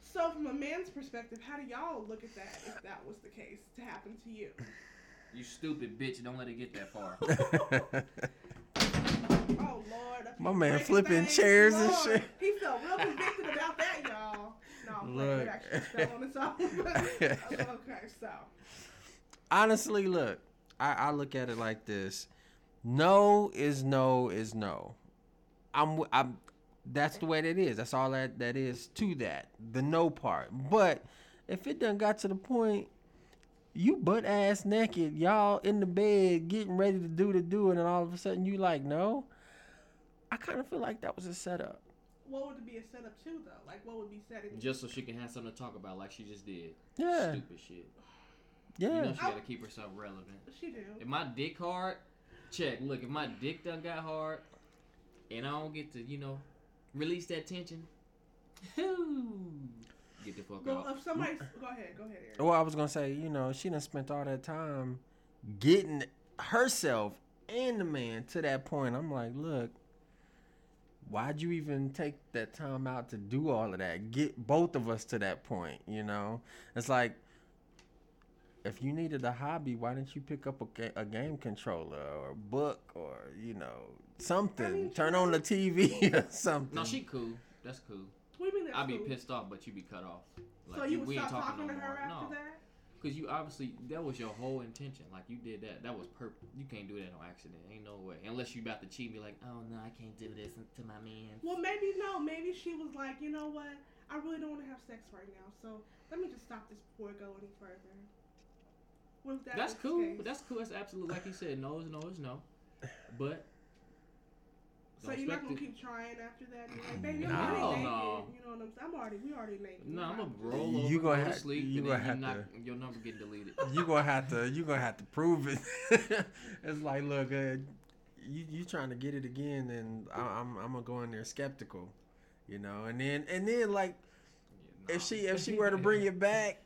So, from a man's perspective, how do y'all look at that if that was the case to happen to you? You stupid bitch. Don't let it get that far. Oh Lord! My man flipping things. chairs and shit. He felt real convicted about that, y'all. No, I'm playing. Look. It actually fell on its own. okay, so Honestly, look, I, I look at it like this: no is no is no. I'm I'm. That's the way that is. That's all that that is to that. The no part. But if it done got to the point you butt ass naked, y'all in the bed getting ready to do the do, and then all of a sudden you like no. I kind of feel like that was a setup. What would it be a setup too though? Like what would be setting? Just so she can have something to talk about, like she just did. Yeah, Stupid shit. yeah. You know she I- gotta keep herself relevant. she do. If my dick hard, check. Look, if my dick done got hard, and I don't get to, you know, release that tension, Who get the fuck Go, out. if somebody, go ahead, go ahead, Eric. Well, I was gonna say, you know, she done spent all that time getting herself and the man to that point. I'm like, look, why'd you even take that time out to do all of that? Get both of us to that point, you know? It's like, if you needed a hobby, why didn't you pick up a, ga- a game controller or a book or, you know, something? mean, Turn on the TV or something. No, she cool. That's cool. What do you mean that's I'd be pissed off, but you'd be cut off. So you would we ain't stop talking to no her more. after no. that? Because you obviously that was your whole intention. Like you did that. That was purpose. You can't do that on accident. Ain't no way. Unless you about to cheat, be like, oh no, I can't do this to my man. Well, maybe no. Maybe she was like, you know what? I really don't want to have sex right now, so let me just stop this before it go any further. If that That's cool. That's cool. That's absolutely like you said. No is no is no. But So you're not gonna keep trying after that? You're like, baby, I'm No. already naked. No. You know what I'm saying? I'm already, we already naked. No, I'm We're gonna not- roll You over, gonna go to have- sleep, you and gonna then have you knock, to- your number get deleted. you gonna have to you gonna have to prove it. it's like, look, uh, you you trying to get it again, and I, I'm I'm gonna go in there skeptical, you know, and then and then like Yeah, if she if she were to bring it back,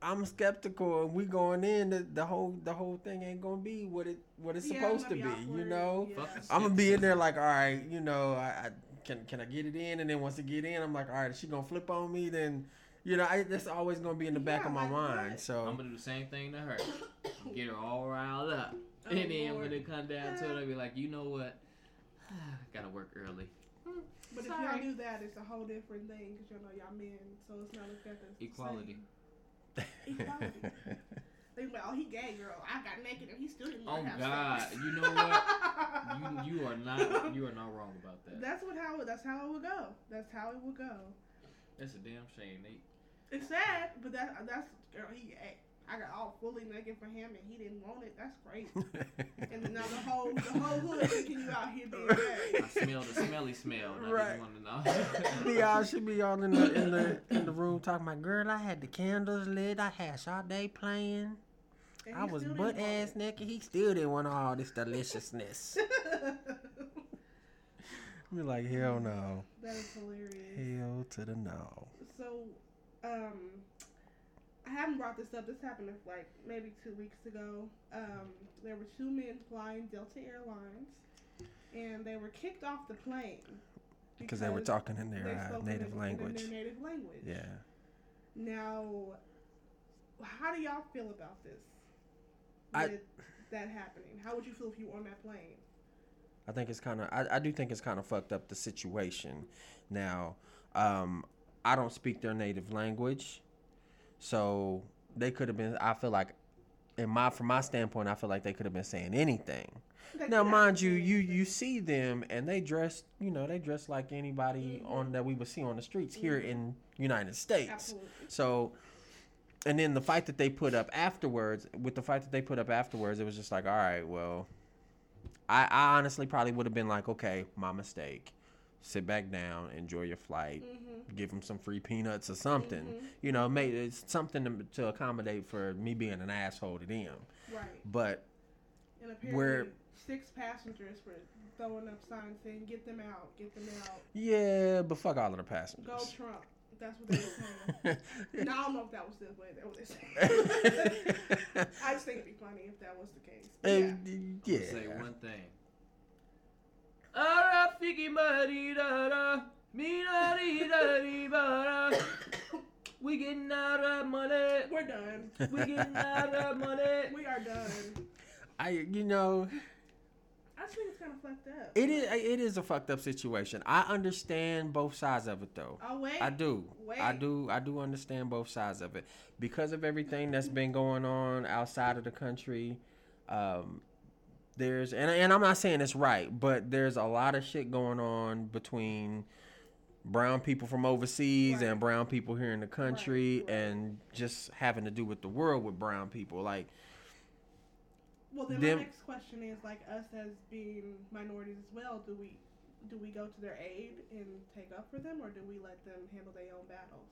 I'm skeptical, and we going in the, the whole the whole thing ain't gonna be what it what it's Yeah, supposed to might be, awkward, you know. yeah. I'm gonna be in there like, all right, you know, I, I can can I get it in, and then once I get in, I'm like, all right, is she gonna flip on me? Then, you know, I, that's always gonna be in the back Yeah, of my like mind. what? So I'm gonna do the same thing to her. Get her all riled up. Oh, and then Lord. when it come down to it, I'll be like, you know what? I gotta work early. But if y'all do that, it's a whole different thing because you know y'all men, so it's not looked at the Equality. same. They like, oh, he gay, girl. I got naked and he still didn't Oh want to have God, sex. you know what? You you are not you are not wrong about that. That's what how that's how it would go. That's how it would go. That's a damn shame, Nate. It's sad, but that that's girl. He gay. I got all fully naked for him and he didn't want it. That's great. And then now the whole the whole hood thinking you out here being gay. I smell the smelly smell. and I Right. just want to know. be all should be all in the in the in the room talking about girl. I had the candles lit. I had Sade playing. And I was butt ass naked. He still didn't want all this deliciousness. it. Be like hell no, that is hilarious. hell to the no. So, um, I haven't brought this up. This happened like maybe two weeks ago. Um, there were two men flying Delta Airlines, and they were kicked off the plane Because they were talking in their uh, in native their- in language. their native language. Yeah. Now, how do y'all feel about this? I- that happening, how would you feel if you were on that plane? I think it's kind of I, I do think it's kind of fucked up the situation. Now, um, I don't speak their native language, so they could have been. I feel like, in my from my standpoint, I feel like they could have been saying anything. They Now, mind you, you you see them and they dress, you know, they dress like anybody mm-hmm. on that we would see on the streets here mm-hmm. in United States. Absolutely. So, and then the fight that they put up afterwards, with the fight that they put up afterwards, it was just like, all right, well, I, I honestly probably would have been like, okay, my mistake. Sit back down, enjoy your flight, Mm-hmm. give them some free peanuts or something. You know, make it's something to, to accommodate for me being an asshole to them. Right. But And apparently, Where- six passengers were throwing up signs saying, "Get them out! Get them out! yeah, but fuck all of the passengers. Go passengers. Trump!" That's what they were saying. no, I don't know if that was the way they were saying. I just think it'd be funny if that was the case. But yeah. And, yeah. Say one thing. Arafiki da mi da di da di ba da. We getting out of money. We're done. We getting out of money. We are done. I, you know, I think it's kind of fucked up. it is it is a fucked up situation. I understand both sides of it though. Oh wait. I do. I do. I do understand both sides of it because of everything that's been going on outside of the country. Um, there's and and I'm not saying it's right, but there's a lot of shit going on between brown people from overseas Right. and brown people here in the country right. and just having to do with the world with brown people like Well, then Them- my next question is like us as being minorities as well. Do we do we go to their aid and take up for them, or do we let them handle their own battles?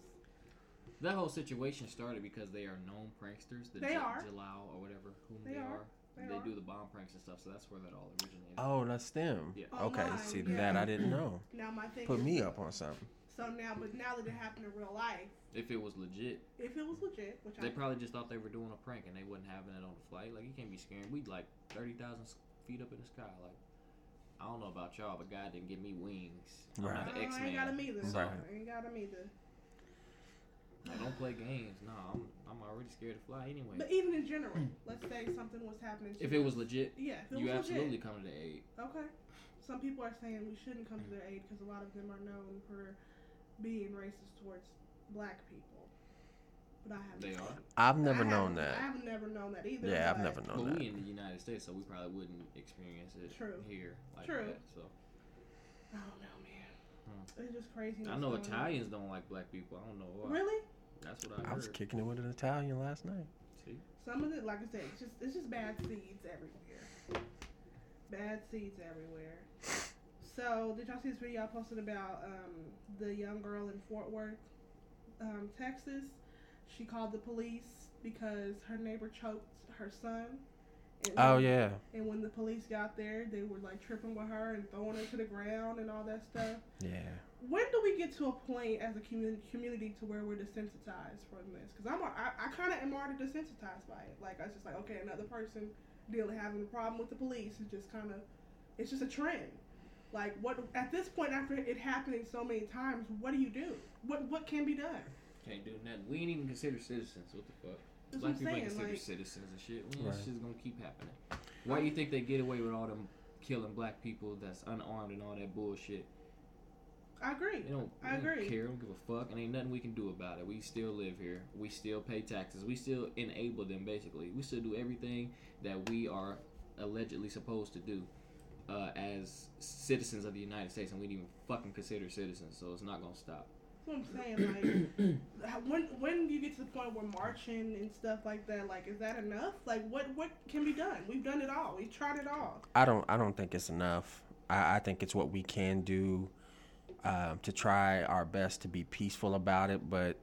That whole situation started because they are known pranksters. The They J- are. Jalal or whatever, whom They they, are. are. They They, do the bomb pranks and stuff, so that's where that all originated. oh that's them Yeah. Oh, okay Online, see yeah. that i didn't know Now my thing put is, me up on something So now, but now that it happened in real life, If it was legit, if it was legit, which they I probably just thought they were doing a prank and they wasn't having it on the flight. Like you can't be scared. We like thirty thousand feet up in the sky. Like I don't know about y'all, but God didn't give me wings. I'm Right. not Oh, an X I ain't got 'em Man. either. So Right. I ain't got 'em either. I don't play games. No, I'm I'm already scared to fly anyway. But even in general, let's say something was happening. To If it was legit, yeah, if it you was absolutely legit. come to the aid. Okay. Some people are saying we shouldn't come to their aid because a lot of them are known for being racist towards black people. But I haven't. They are. i've never I known that I have never known that either. yeah i've but- never But known that we in the United States, so we probably wouldn't experience it True. here like True. that. So I don't know, man. Hmm. It's just crazy. I know going on. Italians don't like black people. I don't know why. Really? That's what I i was kicking it with an italian last night See? Some of it, like I said, it's just it's just bad seeds everywhere. Bad seeds everywhere. So, did y'all see this video I posted about um, the young girl in Fort Worth, um, Texas? She called the police because her neighbor choked her son. And oh when- yeah And when the police got there, they were like tripping with her and throwing her to the ground and all that stuff. yeah When do we get to a point as a community community to where we're desensitized from this? Because I'm, a- I, I kind of am already desensitized by it. Like I was just like, okay, another person dealing having a problem with the police is just kind of, it's just a trend. Like what at this point after it happening so many times, what do you do? What what can be done? Can't do nothing. We ain't even consider citizens. What the fuck? That's Black people I'm ain't saying. considered Like, citizens and shit. Well, Right. This shit's gonna keep happening. Why do you think they get away with all them killing black people that's unarmed and all that bullshit? I agree. They don't, I they don't agree. care. Don't give a fuck, and ain't nothing we can do about it. We still live here. We still pay taxes. We still enable them. Basically, we still do everything that we are allegedly supposed to do uh, as citizens of the United States, and we didn't even fucking consider citizens. So it's not gonna stop. That's what I'm saying. Like, when when do you get to the point where marching and stuff like that, like, is that enough? Like, what what can be done? We've done it all. We've tried it all. I don't I don't think it's enough. I, I think it's what we can do um, to try our best to be peaceful about it, but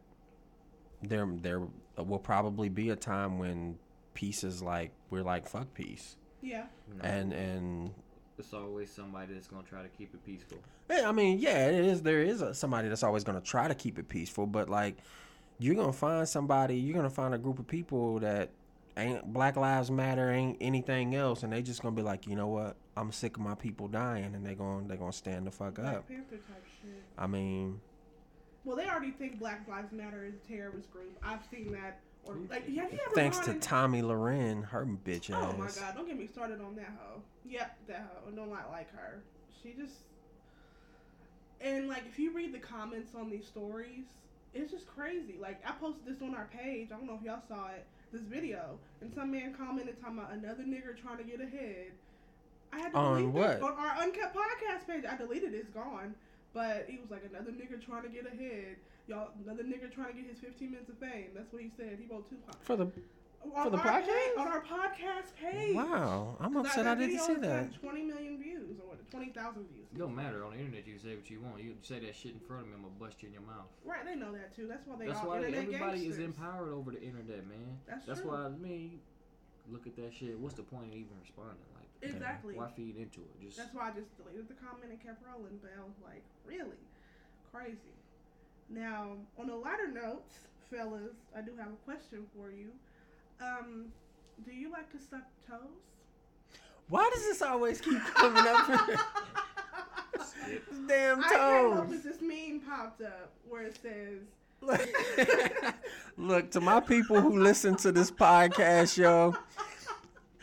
there there will probably be a time when peace is like we're like fuck peace. Yeah. And and It's always somebody that's gonna try to keep it peaceful. yeah, I mean, yeah, it is there is a, somebody that's always going to try to keep it peaceful, but like you're going to find somebody, you're going to find a group of people that ain't Black Lives Matter, ain't anything else and they just going to be like, "You know what? I'm sick of my people dying." And they gonna they going to stand the fuck Black up. Panther type shit. I mean, Well, they already think Black Lives Matter is a terrorist group. I've seen that. Or like, have you ever thanks to and- Tomi Lahren, her bitch ass. Oh my god! Don't get me started on that hoe. Yep, that hoe. I don't like like her. She just and like if you read the comments on these stories, it's just crazy. Like I posted this on our page. I don't know if y'all saw it. This video and some man commented talking about another nigger trying to get ahead. I had to On delete what? It. On our Uncut podcast page. I deleted it. It's gone. But he was like another nigger trying to get ahead. Y'all, another nigger trying to get his 15 minutes of fame. That's what he said. He wrote two. For the on the our podcast? Page, on our podcast page. wow, I'm upset I didn't see that. 20 million views or what, 20,000 views. It don't matter on the internet. You can say what you want. You say that shit in front of me, I'm gonna bust you in your mouth. Right, they know that too. That's why they That's all why internet everybody is empowered over the internet, man. That's That's true. why I mean, look at that shit. What's the point of even responding? Like, Exactly. why feed into it? Just That's why I just deleted the comment and kept rolling. But I was like, really? Crazy. Now, on a lighter note, fellas, I do have a question for you. Um, do you like to suck toes? Why does this always keep coming up? Damn toes. I came up with this meme popped up where it says, Look, to my people who listen to this podcast, yo,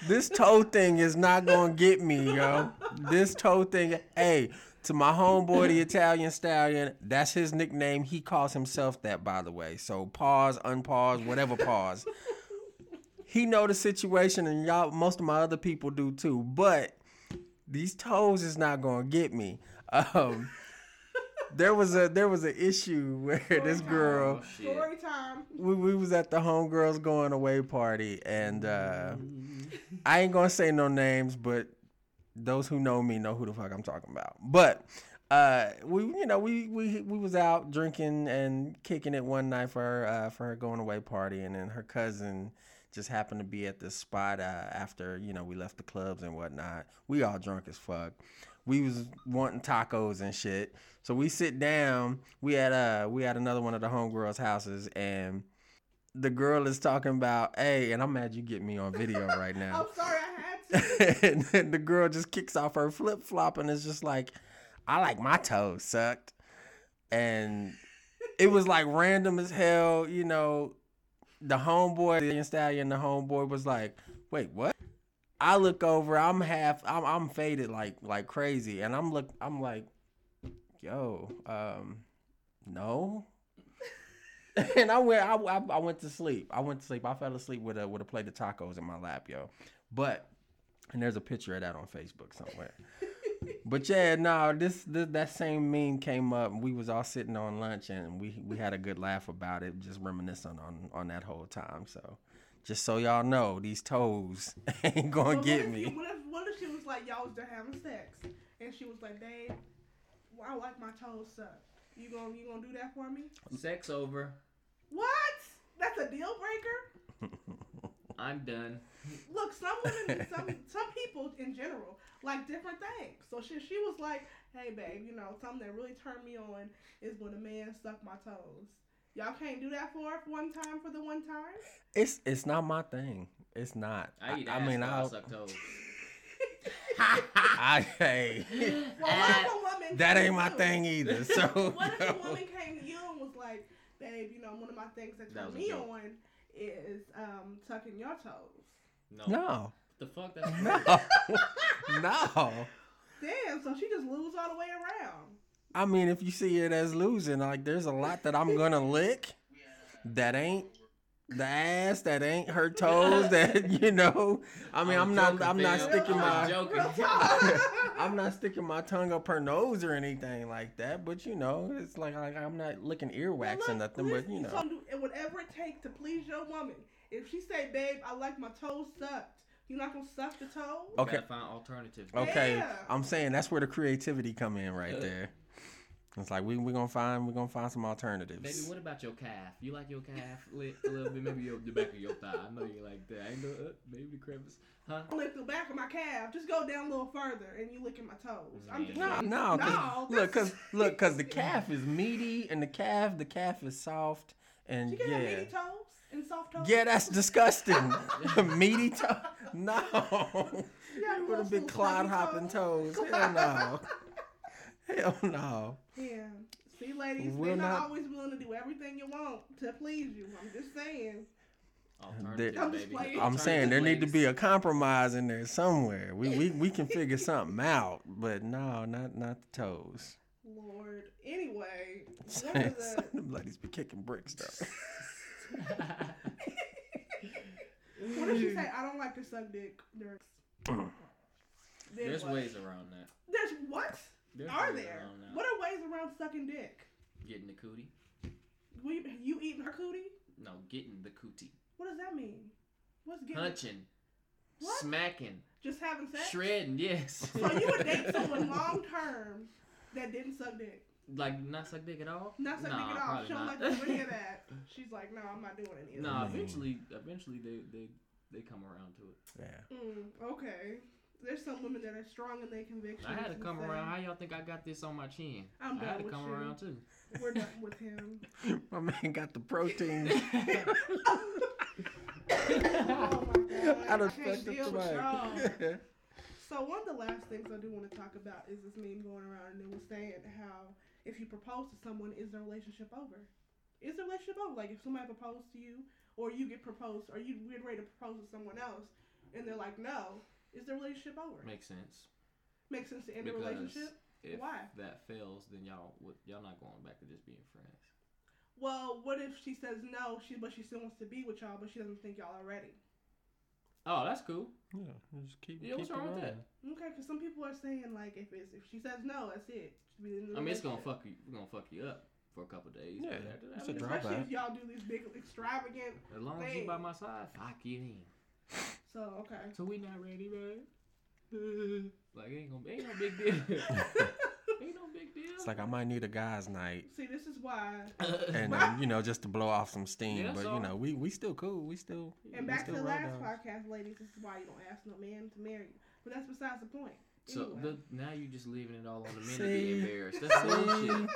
this toe thing is not gonna get me, yo. This toe thing, hey, to my homeboy, the Italian Stallion, that's his nickname. He calls himself that, by the way. So pause, unpause, whatever pause. He know the situation, and y'all, most of my other people do too. But these toes is not gonna get me. Um, there was a there was an issue where this girl Oh, shit. Story time. we, we was at the homegirls going away party and uh I ain't gonna say no names, but those who know me know who the fuck I'm talking about. But uh we you know we we we was out drinking and kicking it one night for her uh for her going away party and then her cousin just happened to be at this spot uh, after you know we left the clubs and whatnot. We all drunk as fuck. We was wanting tacos and shit. So we sit down. We had uh we had another one of the homegirls' houses and the girl is talking about, hey, and I'm mad you get me on video right now. I'm sorry I had to. and the girl just kicks off her flip flop and is just like, I like my toes sucked. And it was like random as hell, you know. The homeboy, the stallion, the homeboy was like, wait, what? I look over, I'm half, I'm, I'm faded like like crazy, and I'm look, I'm like, yo, um, no. and I went, I, I, I went to sleep. I went to sleep. I fell asleep with a with a plate of tacos in my lap, yo. But and there's a picture of that on Facebook somewhere. But yeah, no, this, this that same meme came up. and We was all sitting on lunch and we we had a good laugh about it, just reminiscing on on that whole time. So just so y'all know, these toes ain't gonna But get what if, me. What if, what if she was like, y'all was there having sex, and she was like, babe, well, I like my toes sucked. You gonna you gonna do that for me? Sex over. What? That's a deal breaker. I'm done. Look, some women, some some people in general like different things. So she she was like, hey babe, you know something that really turned me on is when a man suck my toes. Y'all can't do that for for one time for the one time. It's it's not my thing. It's not. I eat I, ass mean, while I I'll, suck toes. I hey, Well, what if a woman that ain't my you? thing either. So What if a woman came to you and was like, babe, you know, one of my things that That turn was a me on is um, tucking your toes. No. no, The fuck? That's no, no. Damn, so she just lose all the way around. I mean, if you see it as losing, like there's a lot that I'm gonna lick that ain't the ass, that ain't her toes, that you know. I mean, I I'm was not, joking, I'm not sticking I my, joking. I'm not sticking my tongue up her nose or anything like that. But you know, it's like, like I'm not licking earwax or Look, nothing. But you know, so do- whatever it takes to please your woman. If she say, babe, I like my toes sucked, you're not gonna suck the toes? Okay. Gotta find alternatives. okay, Yeah. I'm saying that's where the creativity come in right there. It's like we we gonna find we gonna find some alternatives. Baby, what about your calf? You like your calf lit a little bit? Maybe your, the back of your thigh. I know you like that. I know, uh, maybe the crevice. Huh? I lick the back of my calf. Just go down a little further, and you licking my toes. I'm just No, saying. no, cause, No, look, cause look, cause the calf is meaty, and the calf, the calf is soft, and You can yeah, meaty toes and soft toes. yeah, that's disgusting. meaty toe, no, Yeah, you would have been little clod hopping toes. toes. Hell no, hell no. Yeah. See, ladies, We're they're not, not- always willing to do everything you want to please you. I'm just saying. Alternatives, I'm just playing. I'm saying there need to be a compromise in there somewhere. We we we can figure something out, but no, not not the toes. Lord. Anyway, one of the Them ladies be kicking bricks though. What did she say? I don't like to suck dick. There's, There's what? ways around that. There's what? There's are there? What are ways around sucking dick? Getting the cootie? We, you eating her cootie? No, getting the cootie. What does that mean? What's getting? Punching. What? Smacking. Just having sex? Shredding, yes. So you would date someone long term that didn't suck dick? Like, not suck dick at all? Not suck Nah, dick at all. probably She don't not. like to do any of that. She's like, no, I'm not doing any of Nah, that. eventually, eventually they, they, they come around to it. Yeah. Mm, okay. There's some women that are strong in their convictions. I had to come say, around. How y'all think I got this on my chin? I'm I had done to with come you. around too. We're done with him. My man got the protein. oh my god. I I can't deal with y'all. So one of the last things I do want to talk about is this meme going around, and it was saying how if you propose to someone, is the relationship over? Is the relationship over? Like if somebody proposed to you, or you get proposed, or you get ready to propose to someone else, and they're like, no, is the relationship over? Makes sense. Makes sense to end the relationship. if Why? that fails, then y'all would y'all not going back to just being friends. Well, what if she says no, she but she still wants to be with y'all, but she doesn't think y'all are ready? Oh, that's cool. Yeah, just keep. Yeah, keep it wrong with that? Rolling. Okay, because some people are saying like if it's if she says no, that's it. Should be the the I mean, it's gonna fuck you. It's gonna fuck you up for a couple days. Yeah, but after that, it's I a mean, drawback. Especially if y'all do these big extravagant. As long as you by my side, fuck you then. So okay. So we not ready, man. like ain't gonna ain't no big deal. ain't no big deal. It's like I might need a guys' night, See, this is why. and um, you know, just to blow off some steam. Yeah, but so- you know, we we still cool. We still. And we back to the last downs. podcast, ladies. This is why you don't ask no man to marry you. But that's besides the point. So Anyway, the, now you're just leaving it all on the men to be embarrassed. That's bullshit.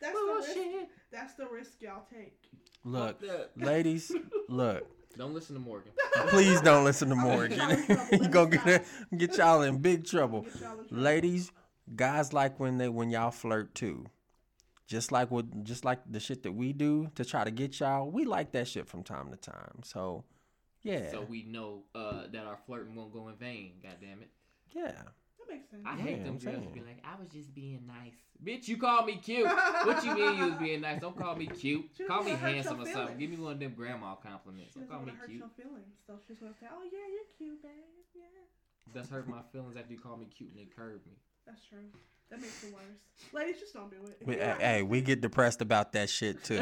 that's the risk. That's the risk y'all take. Look, ladies, look. Don't listen to Morgan. Please don't listen to Morgan. y'all in trouble. you Let gonna me get get y'all in big trouble. In trouble. Ladies, guys like when they when y'all flirt too. Just like what just like the shit that we do to try to get y'all, we like that shit from time to time. So yeah. So we know uh, that our flirting won't go in vain. God damn it. yeah. That makes sense. I Yeah, hate them I'm girls who saying. be like, I was just being nice. Bitch, you called me cute. what you mean you was being nice? Don't call me cute. She Call me handsome or something. Give me one of them grandma compliments. She Don't call want me to hurt cute. your feelings, so she's gonna say, "Oh yeah, you're cute, babe. Yeah, That's hurt my feelings after you call me cute and then curve me. that's true. That makes it worse." Ladies, just don't do it. If We, you're hey, we get depressed about that shit too.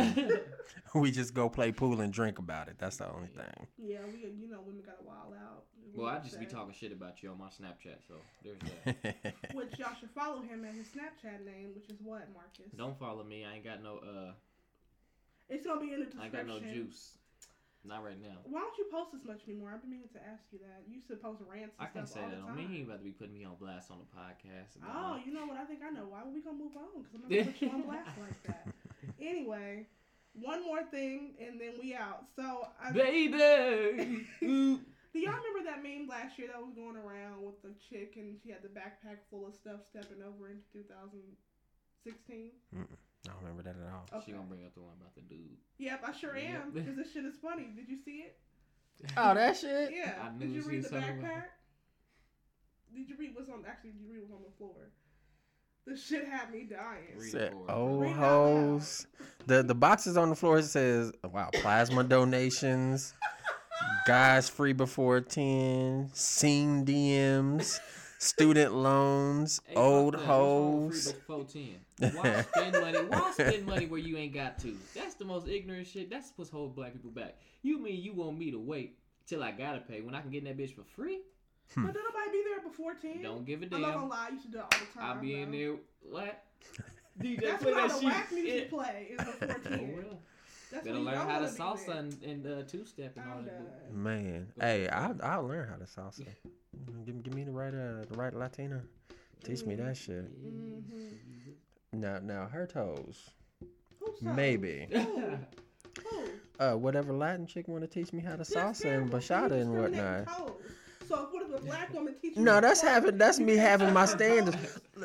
we just go play pool and drink about it. That's the only thing. yeah, we, you know, women got a wild out. Well, I just be talking shit about you on my Snapchat, so there's that. Which y'all should follow him at his Snapchat name, which is what, Marcus? Don't follow me. I ain't got no uh It's gonna be in the I description. ain't got no juice. Not right now. Why don't you post as much anymore? I've been meaning to ask you that. You used to post rants and I can stuff say all that the on time. me. He ain't about to be putting me on blast on the podcast. Oh, you know what? I think I know why. are We gonna move on because I'm not gonna put you on blast like that. Anyway, one more thing and then we out. So, I, Baby! Do y'all remember that meme last year that was going around with the chick and she had the backpack full of stuff stepping over into 2016? I don't remember that at all. She gonna bring up the one about the dude. Yep, I sure Yeah. am because this shit is funny. Did you see it? Oh, that shit. Yeah. I Did you read the talking about- backpack? Did you read what's on? Actually, did you read what's on the floor? The shit had me dying. Read Said it for her. old Read it out loud. hoes. The the boxes on the floor it says wow plasma donations, guys free before ten, seen DMs, student loans, Hey, old that. What's wrong with hoes. free before 10? Why spend money? Why spend money where you ain't got to? That's the most ignorant shit. That's supposed to hold black people back. You mean you want me to wait till I gotta pay when I can get in that bitch for free? Hmm. But don't nobody be there before 10? Don't give a I'm not gonna damn. lie, I used to do it all the time. I'll be in though. there. What? DJ, That's play when that the shit. whack music Yeah. play is before 10. Oh, well. That's Better when learn how to to salsa there. and, and uh, two step and all I'm that. done. bull- Man, hey, I'll I'll learn how to salsa. Give, give me the right uh the right Latina. Teach me that shit. Mhm. Now now her toes. Maybe. Who? Who? Uh, whatever Latin chick want to teach me how to That's salsa and bachata and whatnot. So what if a black woman teaches you No, that's twerk? having that's me having my standards.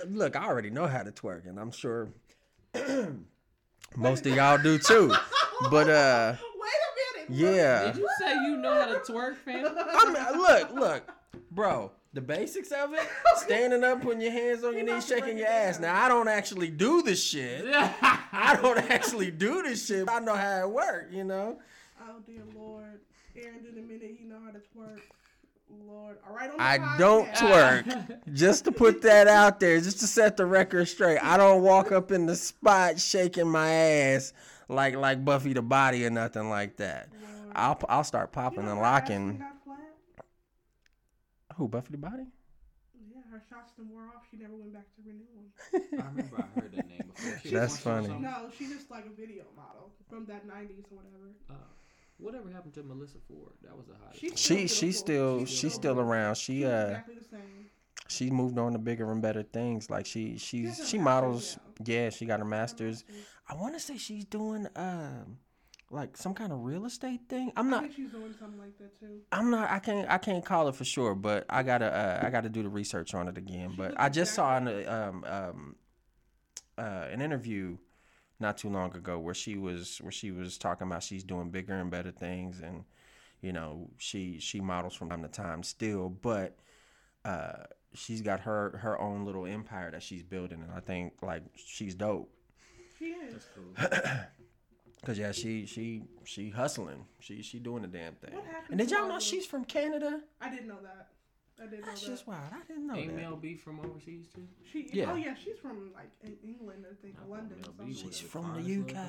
Look, I already know how to twerk, and I'm sure most of y'all do too. But uh, Wait a minute. yeah. Did you say you know how to twerk, fam? I mean, look, look, bro. The basics of it: standing up, putting your hands on your knees, shaking your ass. Now, I don't actually do this shit. I don't actually do this shit. I know how it works, you know. Oh dear Lord, Aaron in a minute. He know how to twerk. Lord, all right on the I don't twerk. Just to put that out there, just to set the record straight. I don't walk up in the spot shaking my ass like like Buffy the Body or nothing like that. Lord. I'll I'll start You popping know and locking. got? Who Buffy the Body? Yeah, her shots done wore off. She never went back to renew them. I remember I heard that name before. She That's funny. something. No, she's just like a video model from that '90s or whatever. Uh, whatever happened to Melissa Ford? That was a hot. She's She still she's still she's still around. She She's uh exactly the same. she moved on to bigger and better things. Like she she's has she models. masters Yeah, she got her Her masters. I want to say she's doing um like some kind of real estate thing. I'm I not think she's doing something like that too. I'm not. I can't. I can't call it for sure, but I gotta. Uh, I gotta do the research on it again. She But I just saw an um um uh, an interview not too long ago where she was where she was talking about she's doing bigger and better things, and you know she she models from time to time still, but uh, she's got her her own little empire that she's building, and I think like she's dope. She is. That's cool. Cause yeah, she she she hustling. She she doing the damn thing. What happened And did y'all know those- she's from Canada? I didn't know that. I didn't know That's that. just wild. I didn't know Ain't that. Mel B from overseas too? She, Yeah. Oh yeah, she's from like in England, I think, I London. Or something. She's from the little UK.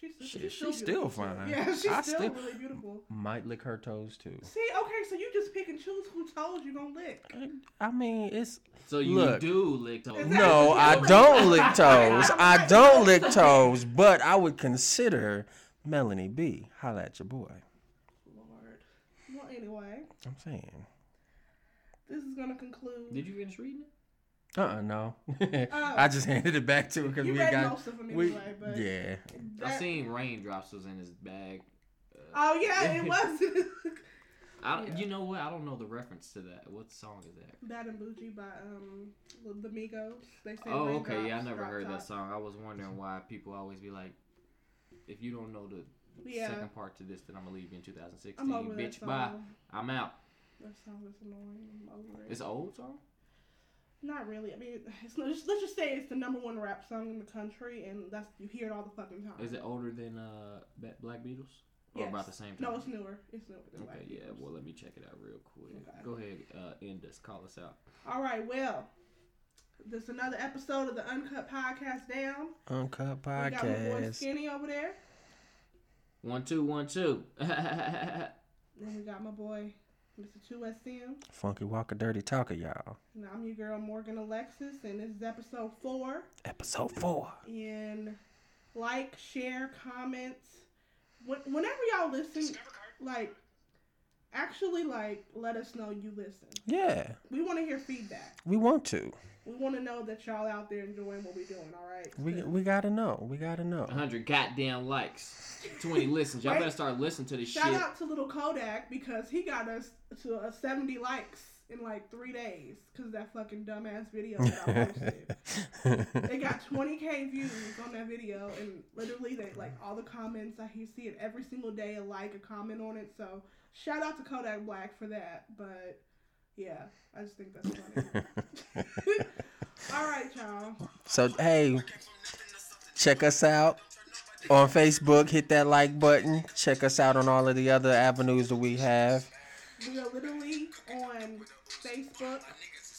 Thing. She's, Shit, she's, she's still, still fine. Yeah, she's I still, still- really beautiful. Might lick her toes too. See, okay, so you just pick and choose who toes you gonna lick. I mean, it's So you Look. do lick toes. Is that- no, I don't lick toes. I don't lick toes, but I would consider Melanie B. Holla at your boy. Lord. Well, anyway, I'm saying. this is gonna conclude. Did you finish reading it? Uh uh no. I just handed it back to him because You we read got. most of them we, anyway, but yeah. I seen raindrops was in his bag. Oh yeah, it was. I, Yeah. You know what? I don't know the reference to that. What song is that? Bad and Bougie by um the Migos. They say Oh, okay. Yeah, I never drop heard that song. I was wondering why people always be like, if you don't know the Yeah, second part to this, then I'm gonna leave you in 2016. I'm over that Bitch, song. bye. I'm out. That song is annoying. I'm over it. It's an old song. Not really. I mean, it's not, just, let's just say it's the number one rap song in the country, and that's you hear it all the fucking time. Is it older than uh Black Beatles? Or Yes. about the same time? No, it's newer. It's newer. Than Okay, Black yeah. Beatles. Well, let me check it out real quick. Okay. Go ahead, uh, end us. Call us out. All right. Well, this is another episode of the Uncut Podcast. Down. Uncut We got my boy podcast. Skinny over there. One two one two. Then we got my boy Mr. 2SM. Funky Walker Dirty Talker, y'all. And I'm your girl Morgan Alexis, and this is episode four. Episode four. And like, share, comments. When, whenever y'all listen, like, actually, like, let us know you listen. Yeah, We want to hear feedback. we want to. We want to know that y'all out there enjoying what we're doing. All right. We we gotta know. We gotta know. 100 goddamn likes. 20 listens. Y'all Wait. better start listening to this Shout shit. Shout out to little Kodak because he got us to a 70 likes in like three days because that fucking dumbass video that I posted. they got 20k views on that video and literally they like all the comments I hear see it every single day a like a comment on it so shout out to Kodak Black for that but yeah I just think that's funny all right y'all so hey, check us out on Facebook. Hit that like button. Check us out on all of the other avenues that we have. we are literally on Facebook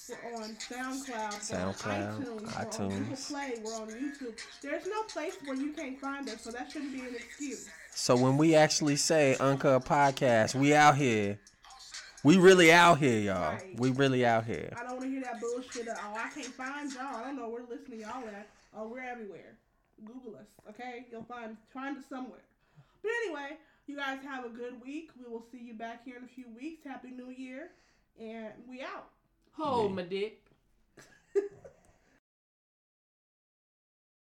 we're on SoundCloud, we're on SoundCloud, iTunes, we're on Google. Play, we're on YouTube. There's no place where you can't find us, so that shouldn't be an excuse. So when we actually say Uncut Podcast, we out here. We really out here, y'all. Right. We really out here. I don't want to hear that bullshit of, oh, I can't find y'all. I don't know where to listen to y'all at. Oh, we're everywhere. Google us, okay? You'll find find us somewhere. But anyway, you guys have a good week. We will see you back here in a few weeks. Happy New Year, and we out. Hold my dick.